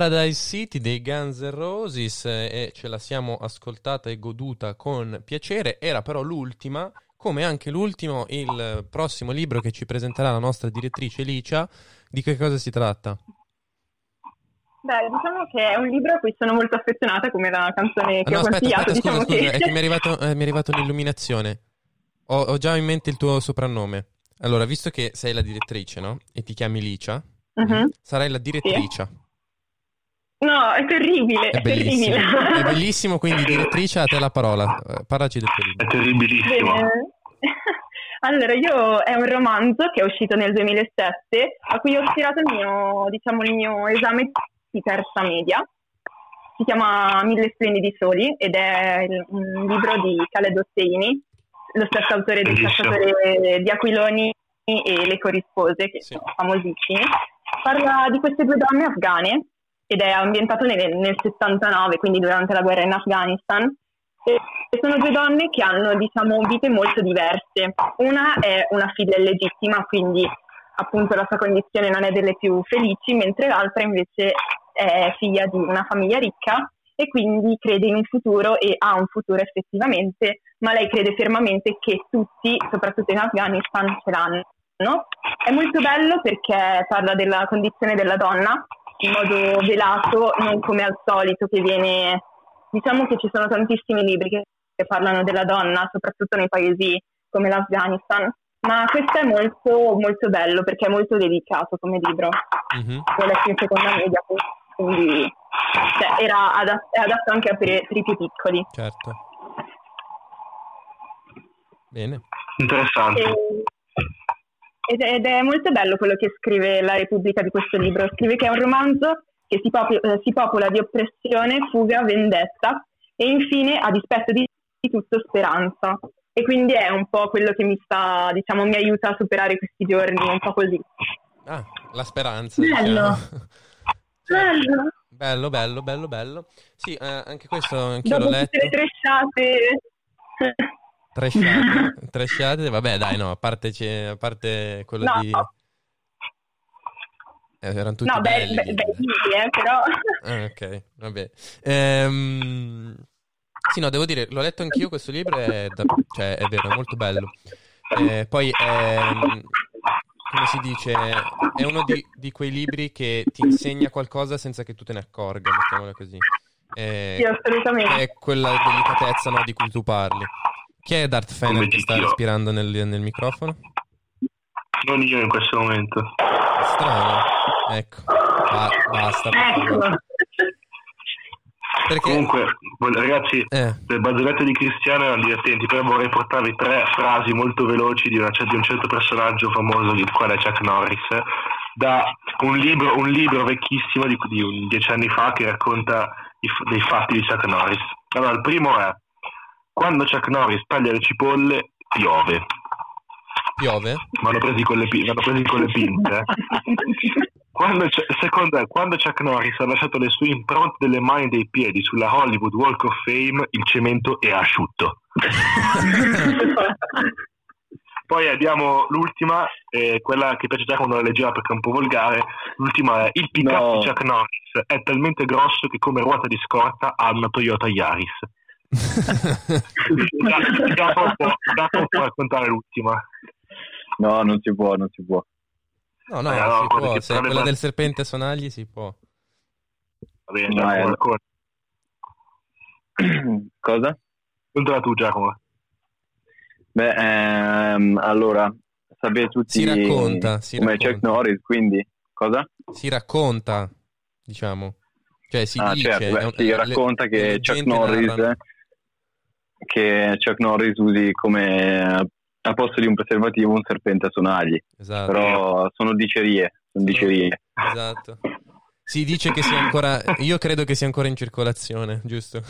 Paradise City dei Guns N' Roses eh, e ce la siamo ascoltata e goduta con piacere. Era però l'ultima, come anche l'ultimo, il prossimo libro che ci presenterà la nostra direttrice Licia. Di che cosa si tratta? Beh, diciamo che è un libro a cui sono molto affezionata, come la canzone che Ah, no, ho aspetta, consigliato. aspetta, scusa, diciamo scusa, che... è che mi è arrivato, eh, mi è arrivato un'illuminazione. Ho, ho già in mente il tuo soprannome. Allora, visto che sei la direttrice, no? E ti chiami Licia, Mhm. sarai la direttrice. No, è terribile, È è, bellissimo. terribile. È <laughs> bellissimo, quindi direttrice, a te la parola. Eh, Parlaci del tuo libro. È terribilissimo. Bene. <laughs> Allora, io è un romanzo che è uscito nel 2007, a cui ho ispirato il mio, diciamo, il mio esame di terza media. Si chiama Mille splendidi soli ed è un libro di Khaled Hosseini, lo stesso autore del cacciatore di Aquiloni e Le corrispose, che sono famosissimi. Parla di queste due donne afghane ed è ambientato nel, nel 79, quindi durante la guerra in Afghanistan. E sono due donne che hanno, diciamo, vite molto diverse. Una è una figlia illegittima, quindi appunto la sua condizione non è delle più felici, mentre l'altra invece è figlia di una famiglia ricca e quindi crede in un futuro e ha un futuro effettivamente, ma lei crede fermamente che tutti, soprattutto in Afghanistan, ce l'hanno. È molto bello perché parla della condizione della donna in modo velato, non come al solito che viene... Diciamo che ci sono tantissimi libri che, che parlano della donna, soprattutto nei paesi come l'Afghanistan, ma questo è molto, molto bello perché è molto dedicato come libro. Mhm. L'ho letto in seconda media, quindi cioè, era adat- è adatto anche per, per i più piccoli. Certo. Bene. Interessante. E- Ed è, ed è molto bello quello che scrive la Repubblica di questo libro. Scrive che è un romanzo che si, popo- eh, si popola di oppressione, fuga, vendetta e infine, a dispetto di, tutto, speranza. E quindi è un po' quello che mi sta, diciamo, mi aiuta a superare questi giorni, un po' così. Ah, la speranza. Bello. diciamo. Bello. Bello, bello, bello, bello. Sì, eh, anche questo anch'io Dopo l'ho tutte letto. le tresciate. Trasciate, trasciate, vabbè dai no, a parte, a parte quello No. di... Eh, erano tutti no, belli. be- be- belli, eh, però... Ah, ok, vabbè. Ehm, Sì, no, devo dire, l'ho letto anch'io questo libro, è, da- cioè, è vero, è molto bello. Eh, poi, ehm, come si dice, è uno di, di quei libri che ti insegna qualcosa senza che tu te ne accorga, mettiamola così. Eh, Sì, assolutamente. È quella delicatezza no, di cui tu parli. Chi è Darth Fener che sta respirando nel, nel microfono? Non io in questo momento. Strano. Ecco, Ba- basta. Ecco. Perché... Comunque, ragazzi, Eh. le barzellette di Cristiano erano divertenti, però vorrei portarvi tre frasi molto veloci di, una di un certo personaggio famoso, il quale è Chuck Norris, da un libro, un libro vecchissimo di, di dieci anni fa che racconta i dei fatti di Chuck Norris. Allora, il primo è, quando Chuck Norris taglia le cipolle, piove. Piove? Vanno presi con le, vanno presi con le pinze. <laughs> Quando, c'è- il secondo è quando Chuck Norris ha lasciato le sue impronte delle mani e dei piedi sulla Hollywood Walk of Fame, il cemento è asciutto. <laughs> Poi abbiamo l'ultima, eh, quella che piace già quando la leggeva perché è un po' volgare. L'ultima è il pick-up No. di Chuck Norris è talmente grosso che come ruota di scorta ha una Toyota Yaris. Può, Jacopo può raccontare l'ultima. No, non si può, non si può. No, no, Eh, no, si può. Se è le quella del serpente a sonagli si può. Va bene, No, Giacomo, eh. racconta. <clears throat> Cosa? Raccontala tu, Giacomo. Beh, ehm, allora, sapete tutti Si racconta, si come racconta. Chuck Norris, quindi cosa? Si racconta, diciamo. Cioè si ah, dice. certo, è beh, un- si le- racconta le che Chuck leggende Norris narrano. Che Chuck Norris usi come eh, a posto di un preservativo un serpente a sonagli. Esatto. Però sono dicerie, sono dicerie. Esatto. Si dice che sia ancora. Io credo che sia ancora in circolazione, giusto?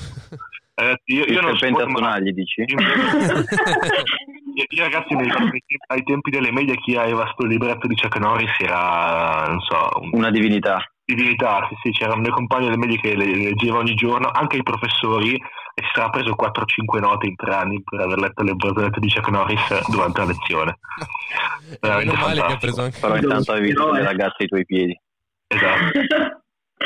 Eh, io, Il io non serpente a sonagli, dici? <laughs> io, io, ragazzi mi ricordo che ai tempi delle medie chi aveva sto libretto di Chuck Norris era non so un- Una divinità. Divinità sì, sì, c'erano dei compagni delle medie che le le leggeva ogni giorno anche i professori e si sarà preso 4-5 note in tre anni per aver letto le barzellette di Chuck Norris durante la lezione E <laughs> meno male che ha preso anche. Però intanto avevi visto le ragazze ai tuoi piedi. esatto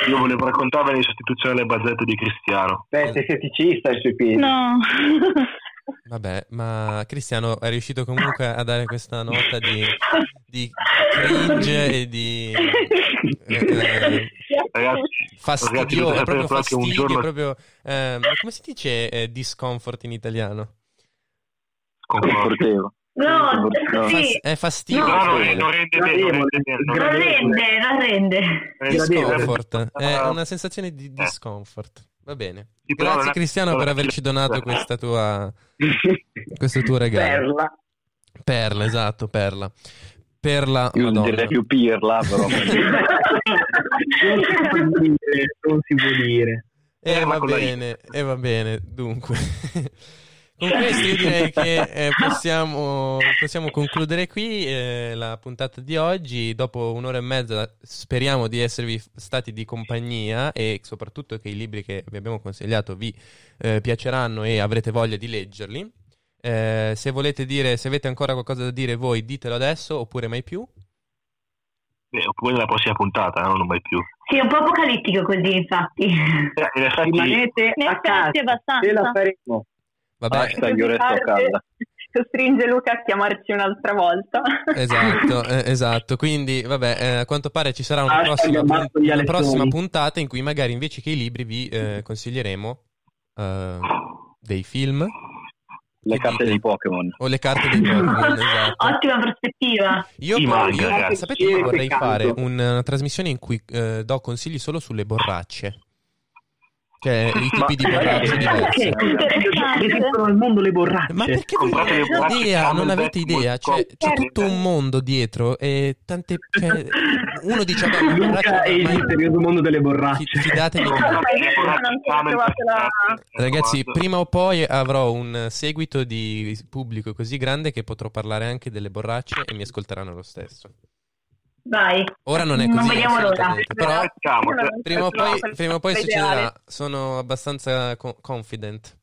Io volevo raccontarvene in sostituzione alle bazzette di Cristiano. Beh, sei feticista ai suoi piedi. No. <laughs> Vabbè, ma Cristiano è riuscito comunque a dare questa nota di, di cringe e di eh, eh, Ragazzi, fastidio, ragazzi, proprio un fastidio, giorno- è proprio ehm, come si dice eh, discomfort in italiano? Confortevole. No, Fa- sì. è fastidio. No, No, non, rende bene, non rende non rende bene. rende, non rende. Discomfort, è una sensazione di discomfort. Va bene. Sì, Grazie è- Cristiano per averci donato questa tua <laughs> questo tuo regalo. Perla. Perla, esatto, perla. Perla, Io Madonna. direi più pirla, però. <laughs> Non si può dire. E Eh, ma va bene, e va bene, dunque. <laughs> Con questo io direi che eh, possiamo, possiamo concludere qui eh, la puntata di oggi. Dopo un'ora e mezza speriamo di esservi stati di compagnia e soprattutto che i libri che vi abbiamo consigliato vi eh, piaceranno e avrete voglia di leggerli. Eh, se volete dire, se avete ancora qualcosa da dire voi, ditelo adesso oppure mai più. Beh, oppure nella prossima puntata, no? non mai più. Sì, è un po' apocalittico così, infatti. Eh, in effetti, Rimanete a casa, ce la faremo. Vabbè, Hashtag io. <laughs> Costringe Luca a chiamarci un'altra volta. <laughs> Esatto, eh, esatto. Quindi, vabbè, eh, a quanto pare ci sarà una, Hashtag prossima, una prossima puntata in cui magari invece che i libri vi eh, consiglieremo eh, dei film Le carte dei Pokémon. o le carte dei Pokémon. <laughs> esatto. Ottima prospettiva. Io, I poi- manga, io ragazzi. sapete che vorrei peccato. fare un- una trasmissione in cui eh, do consigli solo sulle borracce. Cioè, i tipi di borracce diverse. Interessante. Esistono al mondo le borracce. Ma perché non avete idea? Non avete idea? C'è, molto c'è tutto un mondo dietro e tante... cioè, uno dice, vabbè, Luca borracce e il misterioso mondo delle borracce. Fi- fidatevi eh, Ragazzi, prima o poi avrò un seguito di pubblico così grande che potrò parlare anche delle borracce e mi ascolteranno lo stesso. Vai. Ora non è Non così, vediamo l'ora. però non- prima o poi, prima o poi succederà. Sono abbastanza co- confident.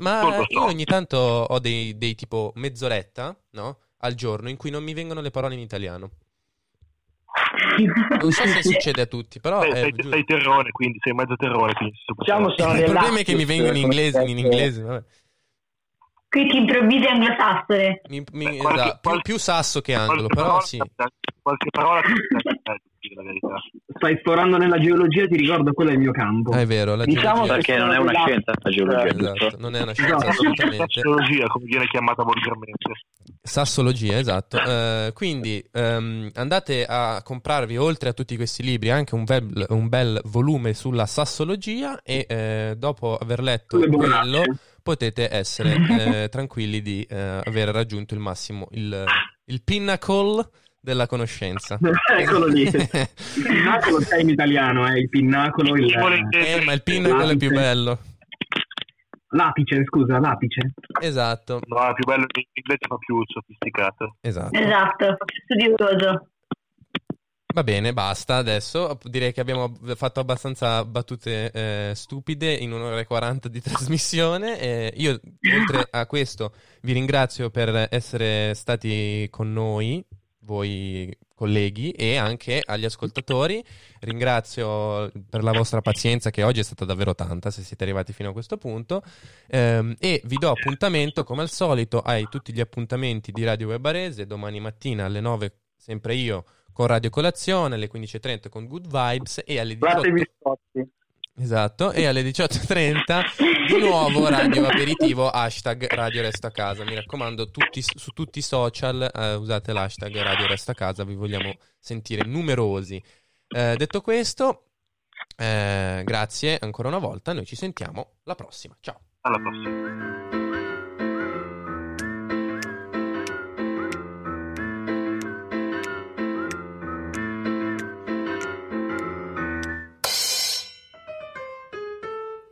Ma io ogni tanto ho dei, dei tipo mezz'oretta, no? Al giorno in cui non mi vengono le parole in italiano. <laughs> Non so se succede a tutti, però Sei, è sei, sei terrone, quindi sei mezzo terrone. Quindi Diciamo sono Il problema è che mi vengono in inglese, in inglese, vabbè. Qui ti improvvisi anglosassone. Mi- mi- Qualche- esatto, più, qualche- più sasso che angolo, qualche però parola- sì. Qualche parola verità. Stai esplorando nella geologia, ti ricordo, quello è il mio campo. Ah, è vero, la Diciamo geologia. Perché non è una scienza la geologia, Esatto, giusto? non è una scienza Esatto. assolutamente. Sassologia, come viene chiamata volgarmente. Sassologia, esatto. Eh, quindi ehm, andate a comprarvi, oltre a tutti questi libri, anche un bel, un bel volume sulla sassologia e eh, dopo aver letto quello potete essere <laughs> eh, tranquilli di eh, aver raggiunto il massimo, il, il pinnacle della conoscenza. <laughs> Eccolo lì. <laughs> Il pinnacolo c'è in italiano, eh, il pinnacolo, il... Eh, ma il pinnacle è più bello. L'apice, scusa, l'apice. Esatto, No, è più bello in inglese, ma più sofisticato. esatto. Esatto, studioso. Va bene, basta adesso. Direi che abbiamo fatto abbastanza battute eh, stupide in un'ora e 40 di <laughs> trasmissione. Eh, io, oltre a questo, vi ringrazio per essere stati con noi, voi colleghi, e anche agli ascoltatori. Ringrazio per la vostra pazienza, che oggi è stata davvero tanta, se siete arrivati fino a questo punto. Ehm, e vi do appuntamento, come al solito, ai tutti gli appuntamenti di Radio Web Arese. Domani mattina alle 9, sempre io con Radio Colazione, alle 15.30 con Good Vibes e alle 18... Guardate i biscotti. Esatto, e alle 18.30 di nuovo Radio Aperitivo, hashtag Radio Resto a Casa. Mi raccomando, tutti- su tutti i social eh, usate l'hashtag Radio Resto a Casa, vi vogliamo sentire numerosi. Eh, detto questo, eh, grazie ancora una volta, noi ci sentiamo la prossima. Ciao. Alla prossima.